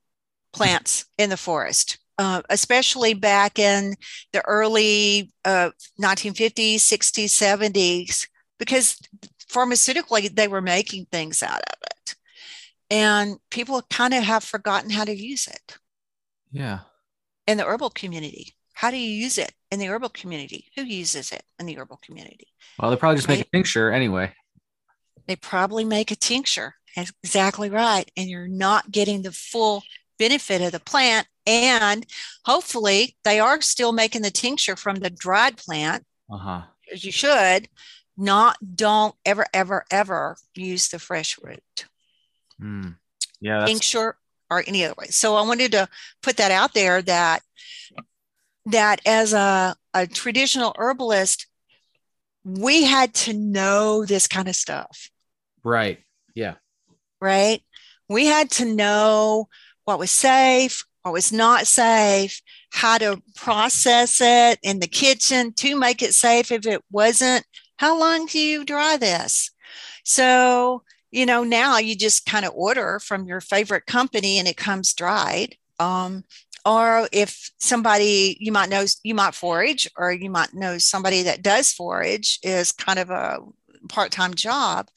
plants in the forest. Uh, especially back in the early uh, 1950s, 60s, 70s, because pharmaceutically they were making things out of it and people kind of have forgotten how to use it. Yeah. In the herbal community, how do you use it in the herbal community? Who uses it in the herbal community? Well, they probably just right? make a tincture anyway. They probably make a tincture. Exactly right. And you're not getting the full benefit of the plant. And hopefully, they are still making the tincture from the dried plant. Uh huh. As you should. Not, don't ever, ever, ever use the fresh root. Mm. Yeah. Tincture or any other way. So I wanted to put that out there that that as a, a traditional herbalist, we had to know this kind of stuff. Right. Yeah. Right. We had to know what was safe, what was not safe, how to process it in the kitchen to make it safe if it wasn't. How long do you dry this? So you know, now you just kind of order from your favorite company and it comes dried. Um, or if somebody you might know you might forage or you might know somebody that does forage is kind of a part-time job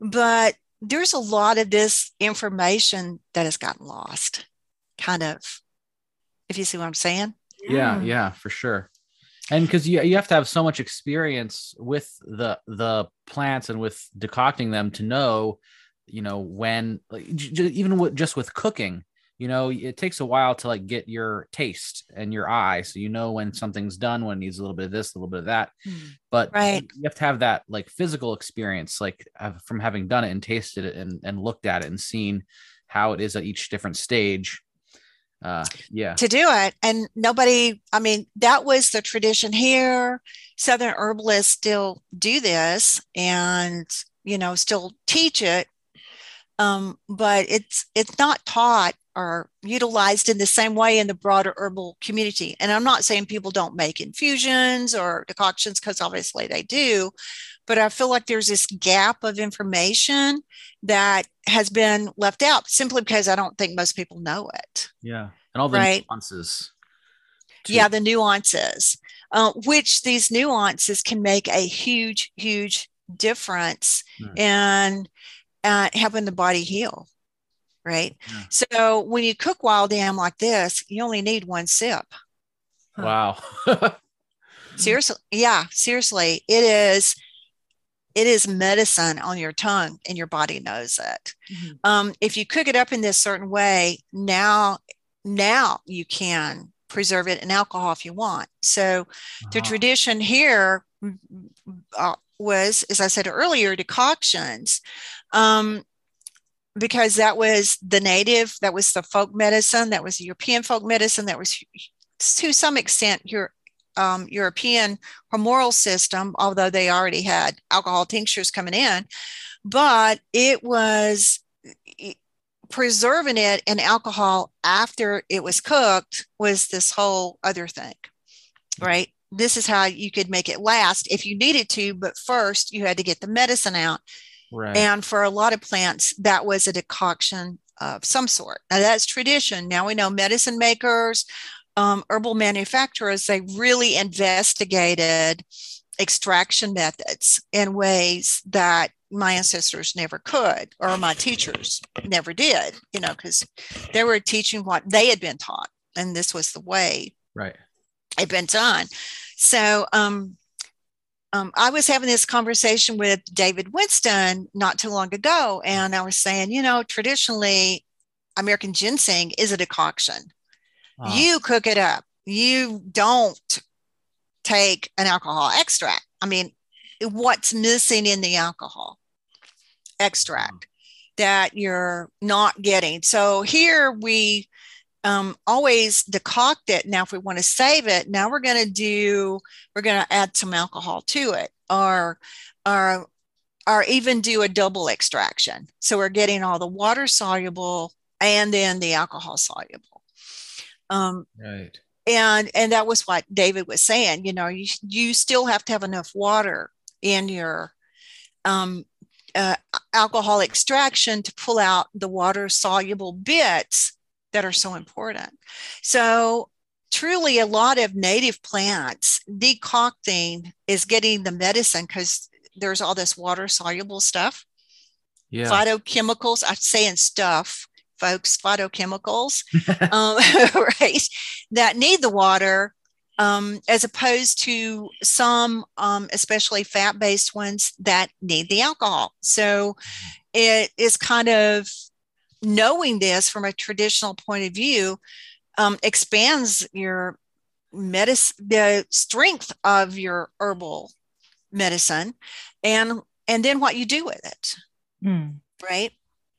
but there's a lot of this information that has gotten lost kind of if you see what i'm saying? Yeah yeah. for sure. And because you, you have to have so much experience with the the plants and with decocting them to know you know when like, j- even with, just with cooking you know it takes a while to like get your taste and your eye. So you know when something's done when it needs a little bit of this a little bit of that. Hmm. but right. you have to have that like physical experience like from having done it and tasted it and, and looked at it and seen how it is at each different stage uh yeah. to do it. And nobody i mean that was the tradition here. Southern herbalists still do this and you know still teach it. Um, but it's it's not taught or utilized in the same way in the broader herbal community. And i'm not saying people don't make infusions or decoctions because obviously they do but i feel like there's this gap of information that has been left out simply because I don't think most people know it. Yeah. And all the right? nuances. Too. Yeah, the nuances, uh, which these nuances can make a huge, huge difference hmm. in uh, helping the body heal. Right. Yeah. So when you cook wild yam like this, you only need one sip. Wow. [LAUGHS] seriously. Yeah. Seriously. It is it is medicine on your tongue and your body knows it. Mm-hmm. um, if you cook it up in this certain way now now you can preserve it in alcohol if you want. So the tradition here uh, was as i said earlier decoctions um, because that was the native that was the folk medicine that was european folk medicine that was to some extent your um, European humoral system, although they already had alcohol tinctures coming in, but it was preserving it in alcohol after it was cooked was this whole other thing, right? This is how you could make it last if you needed to, but first you had to get the medicine out. Right. And for a lot of plants, that was a decoction of some sort. Now that's tradition. Now we know medicine makers, um, herbal manufacturers, they really investigated extraction methods in ways that my ancestors never could or my teachers never did you know because they were teaching what they had been taught and this was the way right it been done so um, um, I was having this conversation with David Winston not too long ago, and I was saying, you know, traditionally, American ginseng is a decoction. Uh, you cook it up. You don't take an alcohol extract. I mean, what's missing in the alcohol extract that you're not getting? So here we um, always decoct it. Now, if we want to save it, now we're going to do, we're going to add some alcohol to it or, or or even do a double extraction. So we're getting all the water soluble and then the alcohol soluble. Um, right. And and that was what David was saying. You know, you you still have to have enough water in your um, uh, alcohol extraction to pull out the water soluble bits that are so important. So truly a lot of native plants decocting is getting the medicine because there's all this water soluble stuff. Yeah. Phytochemicals, I'm saying stuff, folks, phytochemicals, [LAUGHS] um, [LAUGHS] right, that need the water, um, as opposed to some, um, especially fat based ones that need the alcohol. So it is kind of knowing this from a traditional point of view um, expands your medicine, the strength of your herbal medicine, and and then what you do with it, mm. right?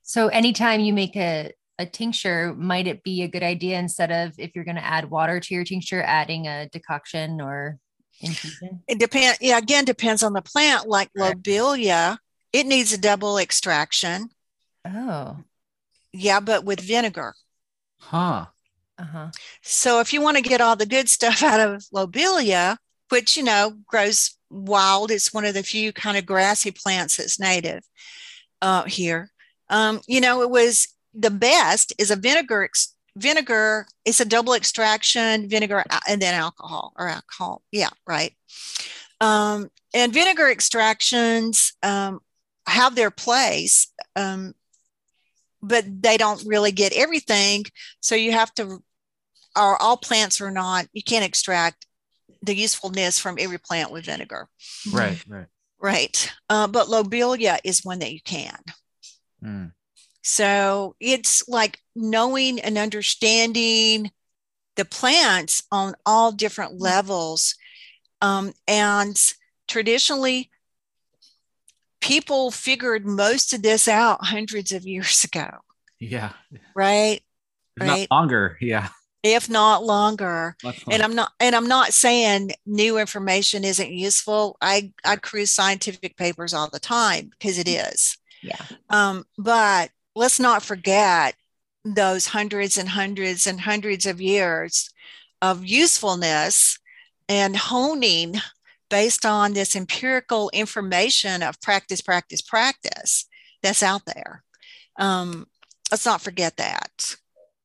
So anytime you make a a tincture, might it be a good idea instead of if you're going to add water to your tincture, adding a decoction or infusion? It depends. Yeah, again, depends on the plant. Like lobelia, it needs a double extraction. Oh. Yeah, but with vinegar. Huh. Uh-huh. So if you want to get all the good stuff out of lobelia, which you know grows wild, it's one of the few kind of grassy plants that's native uh, here. Um, you know, it was the best is a vinegar. Ex- vinegar It's a double extraction, vinegar and then alcohol or alcohol. Yeah, right. Um, and vinegar extractions um, have their place. Um, but they don't really get everything. So you have to are all plants are not you can't extract the usefulness from every plant with vinegar right right right uh, but lobelia is one that you can mm. so it's like knowing and understanding the plants on all different levels. Um, and traditionally people figured most of this out hundreds of years ago. Yeah. Right? Right not longer yeah. If not longer. And i'm not and i'm not saying new information isn't useful. I i cruise scientific papers all the time because it is yeah. Um but let's not forget those hundreds and hundreds and hundreds of years of usefulness and honing based on this empirical information of practice practice practice that's out there. Um, let's not forget that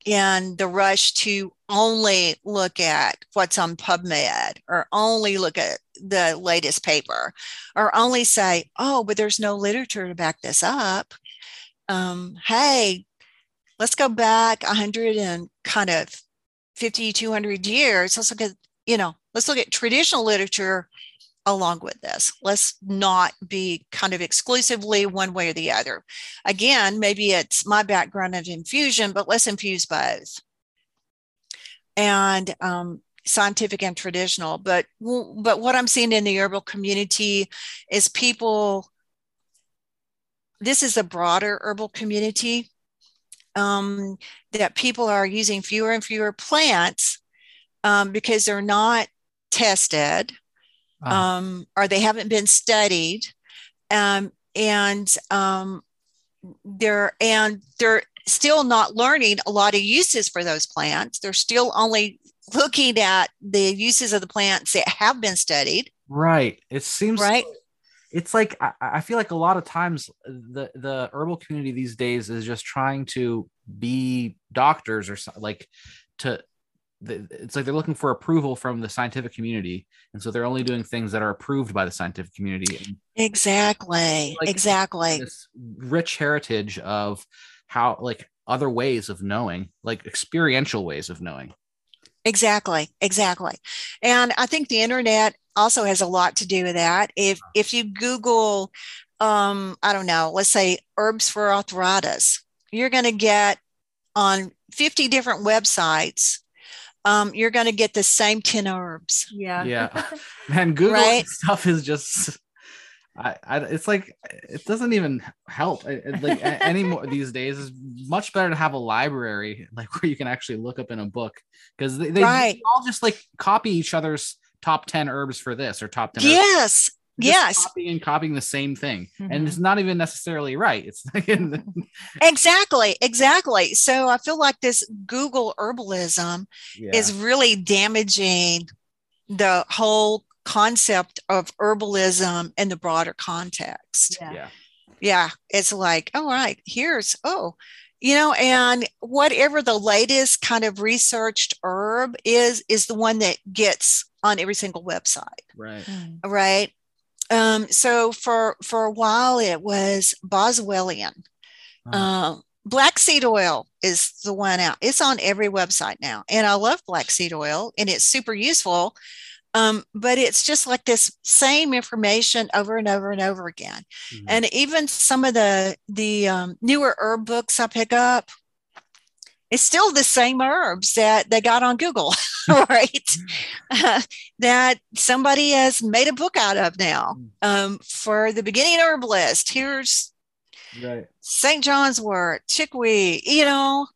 and the rush to only look at what's on PubMed or only look at the latest paper or only say, oh, but there's no literature to back this up. Um, hey, let's go back 100 and kind of 50, 200 years. Let's look at, you know, let's look at traditional literature along with this. Let's not be kind of exclusively one way or the other. Again, maybe it's my background of infusion, but let's infuse both. And um, scientific and traditional. But but what I'm seeing in the herbal community is people. This is a broader herbal community um, that people are using fewer and fewer plants um, because they're not tested um, or they haven't been studied, um, and um, they're and they're still not learning a lot of uses for those plants. They're still only looking at the uses of the plants that have been studied. Right. It seems right. It's like I, I feel like a lot of times the the herbal community these days is just trying to be doctors or something like to it's like they're looking for approval from the scientific community and so they're only doing things that are approved by the scientific community exactly like exactly. this rich heritage of how like other ways of knowing like experiential ways of knowing. Exactly exactly. And i think the internet also has a lot to do with that. If if you google um i don't know let's say herbs for arthritis you're going to get on 50 different websites um, you're going to get the same 10 herbs. Yeah. Yeah. [LAUGHS] And Google right? stuff is just, I, I, it's like, it doesn't even help like anymore [LAUGHS] these days. It's much better to have a library, like where you can actually look up in a book because they, they right. all just like copy each other's top 10 herbs for this or top 10. Yes. Yes. copying and copying the same thing. Mm-hmm. and it's not even necessarily right. It's [LAUGHS] [LAUGHS] exactly exactly. So i feel like this google herbalism yeah. is really damaging the whole concept of herbalism in the broader context. Yeah. Yeah, yeah it's like all right here's oh you know and whatever the latest kind of researched herb is is the one that gets on every single website right. Mm. right um, so for for a while it was boswellia. Uh, black seed oil is the one out it's on every website now and i love black seed oil and it's super useful um, but it's just like this same information over and over and over again. Mm-hmm. and even some of the the um, newer herb books i pick up it's still the same herbs that they got on Google, [LAUGHS] right? Uh, [LAUGHS] that somebody has made a book out of now hmm. um, for the beginning herbalist. Here's right. St. John's wort, chickweed, you know,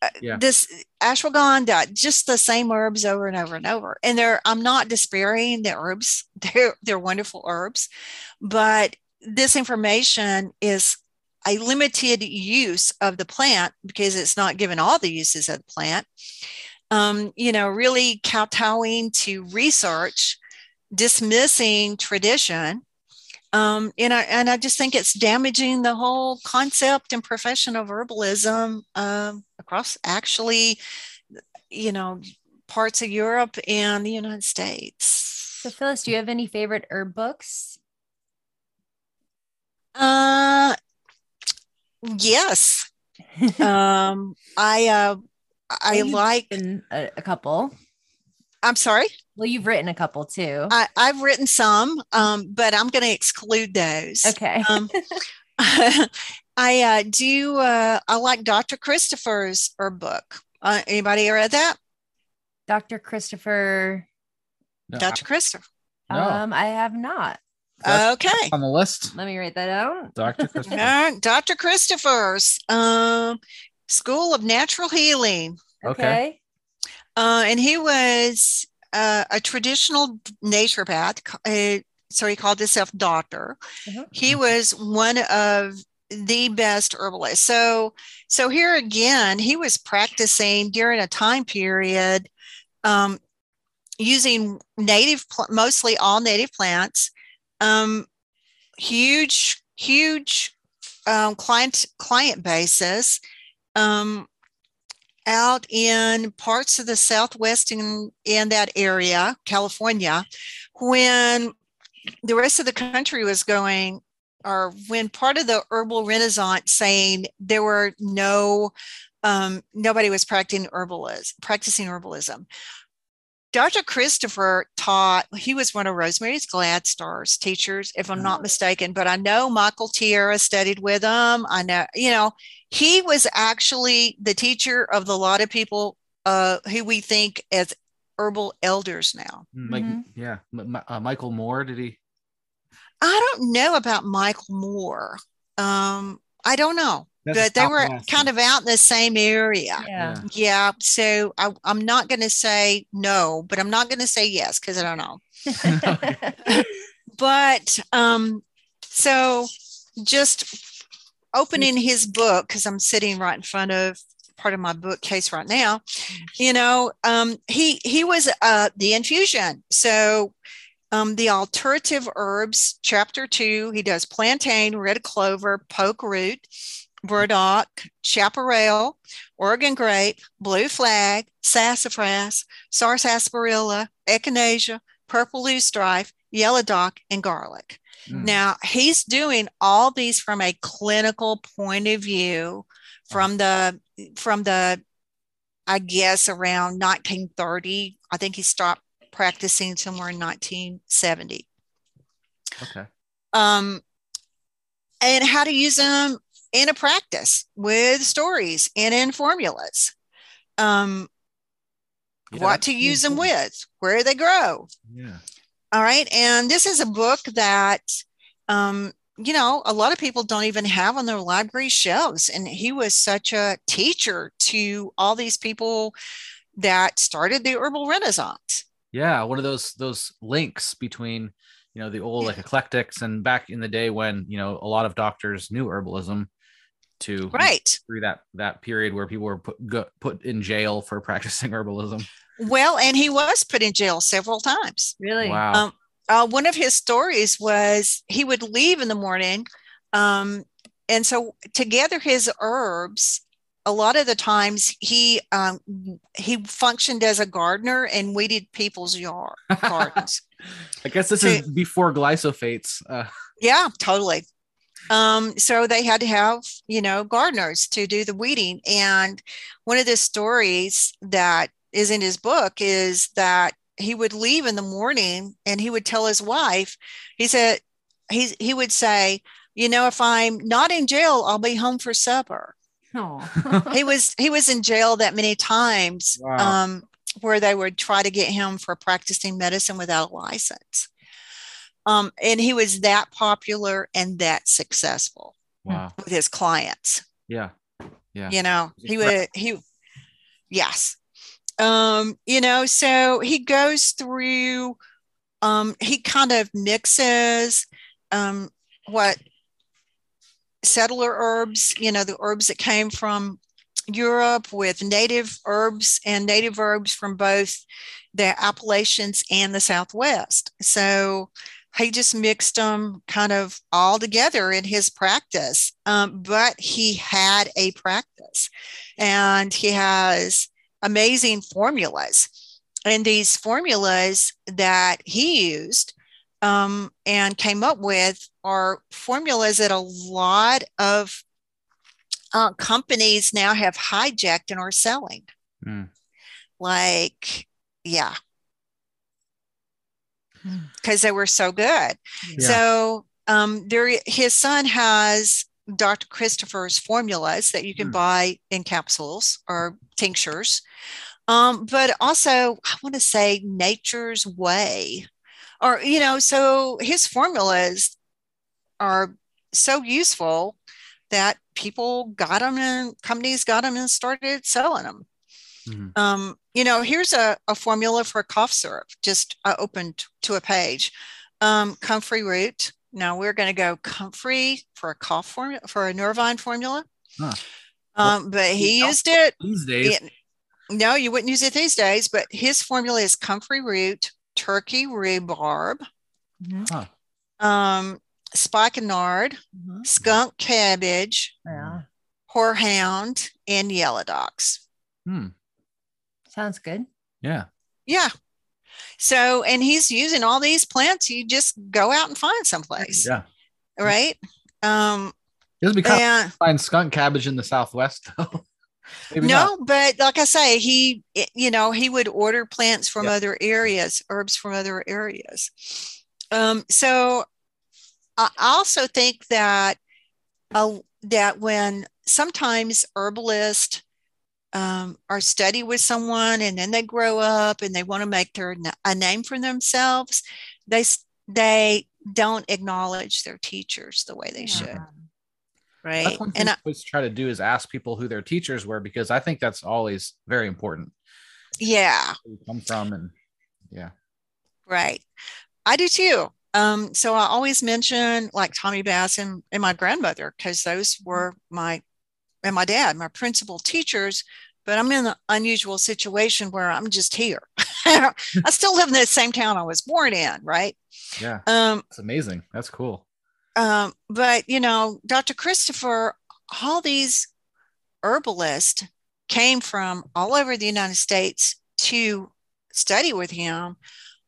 uh, yeah. this ashwagandha, just the same herbs over and over and over. And they're, I'm not despairing the herbs. [LAUGHS] They're, they're wonderful herbs, but this information is a limited use of the plant because it's not given all the uses of the plant. Um, you know, really kowtowing to research, dismissing tradition. Um, and, I, and I just think it's damaging the whole concept and profession of herbalism um, across actually, you know, parts of Europe and the United States. So, Phyllis, do you have any favorite herb books? Uh, Yes. [LAUGHS] um, I uh, I well, like a, a, couple. I'm sorry. Well, you've written a couple too. I, have written some, um, but I'm going to exclude those. Okay. um, [LAUGHS] I uh, do. Uh, I like Dr. Christopher's herb book. Uh, anybody read that? Dr. Christopher. No, Dr. Christopher. No. Um, I have not. That's okay. On the list. Let me write that down. Dr. [LAUGHS] Christopher. Dr. Christopher's um, School of Natural Healing. Okay. Uh, and he was uh, a traditional naturopath. Uh, so he called himself doctor. Mm-hmm. He was one of the best herbalists. So, so here again, he was practicing during a time period um, using native, mostly all native plants um, huge, huge um, client client bases um, out in parts of the Southwest in, in that area, California, when the rest of the country was going, or when part of the herbal renaissance saying there were no um, nobody was practicing herbalism, practicing herbalism. Dr. Christopher taught, he was one of Rosemary's Gladstar's teachers, if I'm not oh. mistaken, but I know Michael Tierra studied with him. I know, you know, he was actually the teacher of the lot of people uh, who we think as herbal elders now. Like, mm-hmm. yeah. Uh, Michael Moore, did he? I don't know about Michael Moore. Um, I don't know but they were kind of out in the same area. Yeah. Yeah. So I, am not going to say no, but I'm not going to say yes because I don't know. [LAUGHS] but um, so just opening his book because I'm sitting right in front of part of my bookcase right now. You know, um, he he was uh, the infusion. So um, the alternative herbs, chapter two, he does plantain, red clover, poke root burdock, chaparral, Oregon grape, blue flag, sassafras, sarsaparilla, echinacea, purple loosestrife, yellow dock, and garlic. Mm. Now, he's doing all these from a clinical point of view from the from the I guess around 1930. I think he stopped practicing somewhere in 1970. Okay. Um, and how to use them in a practice with stories and in formulas. Um, what to use them with, where they grow. Yeah. All right. And this is a book that, um, you know, a lot of people don't even have on their library shelves. And he was such a teacher to all these people that started the herbal renaissance. Yeah. One of those, those links between, you know the old like eclectics and back in the day when you know a lot of doctors knew herbalism to right through that that period where people were put go, put in jail for [LAUGHS] practicing herbalism well and he was put in jail several times really wow um, uh, one of his stories was he would leave in the morning um, and so to gather his herbs a lot of the times he um, he functioned as a gardener and weeded people's yard gardens. [LAUGHS] I guess this so, is before glyphosates. Uh. Yeah, totally. Um, so they had to have you know gardeners to do the weeding. And one of the stories that is in his book is that he would leave in the morning and he would tell his wife, he said he he would say, you know, if I'm not in jail, I'll be home for supper. Oh. he was he was in jail that many times wow. um, where they would try to get him for practicing medicine without a license. Um, and he was that popular and that successful wow. with his clients. Yeah. Yeah. You know, he would he yes. Um, you know, so he goes through um he kind of mixes um what settler herbs, you know, the herbs that came from Europe with native herbs and native herbs from both the Appalachians and the Southwest. So he just mixed them kind of all together in his practice. Um, but he had a practice and he has amazing formulas. And these formulas that he used um, and came up with are formulas that a lot of uh, companies now have hijacked and are selling. Mm. Like, yeah, because they were so good. Yeah. So, um, there, his son has Dr. Christopher's formulas that you can mm. buy in capsules or tinctures. Um, but also, I want to say Nature's Way or you know so his formulas are so useful that people got them and companies got them and started selling them mm-hmm. um, you know here's a, a formula for cough syrup just uh, opened to a page um, comfrey root now we're going to go comfrey for a cough formula for a Nurofen formula huh. um, but he used it these days it, no you wouldn't use it these days but his formula is comfrey root turkey rhubarb, mm-hmm. huh. um, spikenard, mm-hmm. skunk cabbage, yeah. horehound, and yellow dox. Hmm. Sounds good. Yeah. Yeah. So, and he's using all these plants. You just go out and find someplace. Yeah. Right. Um, it doesn't become find skunk cabbage in the Southwest though. [LAUGHS] Maybe no, not. but like I say, he, you know, he would order plants from yeah. other areas, herbs from other areas. Um, so I also think that uh, that when sometimes herbalists um, are study with someone and then they grow up and they want to make their a name for themselves, they they don't acknowledge their teachers the way they yeah. should. Right? that's one thing and I always try to do is ask people who their teachers were because i think that's always very important. Yeah. Come from and yeah. Right. I do too. Um so i always mention like tommy bass and, and my grandmother because those were my and my dad my principal teachers but i'm in an unusual situation where i'm just here [LAUGHS] i still live in the same town i was born in right yeah um that's amazing that's cool um, but you know, Dr. Christopher, all these herbalists came from all over the United States to study with him.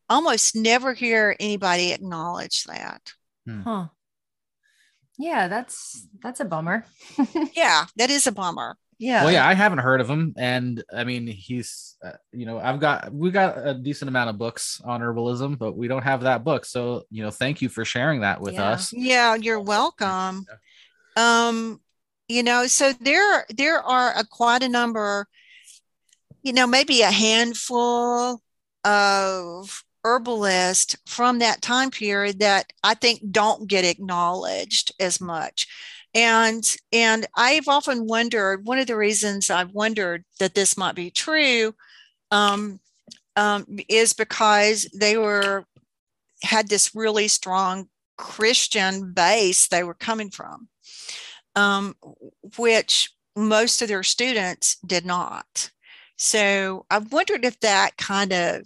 Almost never hear anybody acknowledge that. Hmm. Huh. Yeah, that's that's a bummer. [LAUGHS] yeah, that is a bummer. Yeah. Well, yeah, I haven't heard of him, and I mean, he's, uh, you know, I've got we got a decent amount of books on herbalism, but we don't have that book. So, you know, thank you for sharing that with yeah. us. Yeah, you're welcome. Yeah. Um, you know, so there there are a quite a number, you know, maybe a handful of herbalists from that time period that I think don't get acknowledged as much and and i've often wondered one of the reasons i've wondered that this might be true um, um, is because they were had this really strong Christian base they were coming from, um, which most of their students did not. So I wondered if that kind of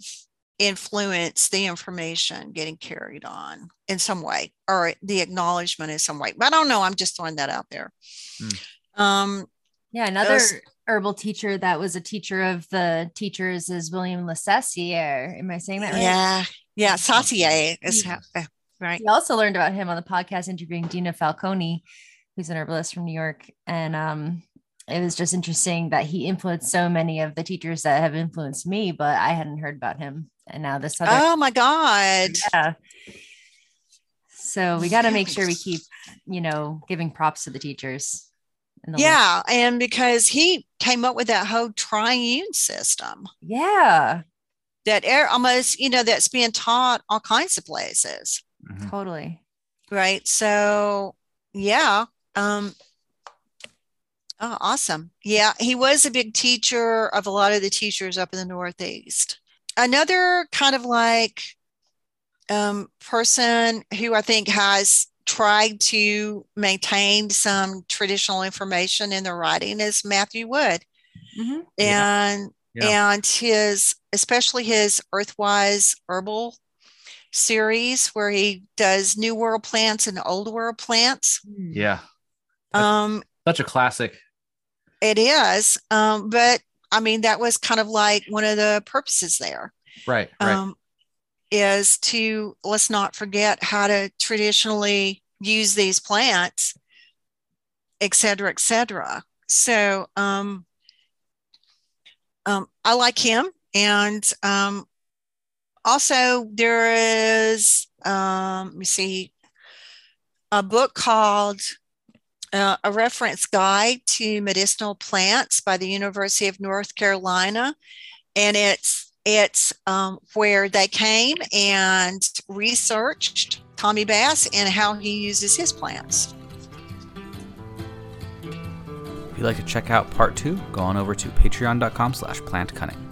influenced the information getting carried on in some way or the acknowledgement in some way. But I don't know. I'm just throwing that out there. Hmm. Um, yeah, another was, herbal teacher that was a teacher of the teachers is William LeSassier. Am I saying that right? Yeah. Yeah. Saussure is how, uh, right. We also learned about him on the podcast interviewing Dina Falconi, who's an herbalist from New York. And um, it was just interesting that he influenced so many of the teachers that have influenced me, but I hadn't heard about him. And now this other Oh my God. Yeah. So we got to make sure we keep, you know, giving props to the teachers. The yeah. And because he came up with that whole triune system. Yeah. That air almost, you know, that's being taught all kinds of places. Mm-hmm. Totally. Right. So yeah. Um, Oh, awesome. Yeah, he was a big teacher of a lot of the teachers up in the Northeast. Another kind of like um, person who I think has tried to maintain some traditional information in their writing is Matthew Wood. Mm-hmm. And yeah. and his especially his Earthwise Herbal series where he does new world plants and old world plants. Yeah. Um such a classic it is. Um, but I mean, that was kind of like one of the purposes there. Right. Right. Um, is to let's not forget how to traditionally use these plants, et cetera, et cetera. So um, um, I like him. And um, also, there is, um, let me see, a book called uh, a reference guide to medicinal plants by the University of North Carolina, and it's it's um, where they came and researched Tommy Bass and how he uses his plants. If you'd like to check out part two, go on over to patreon.com slash plantcunning.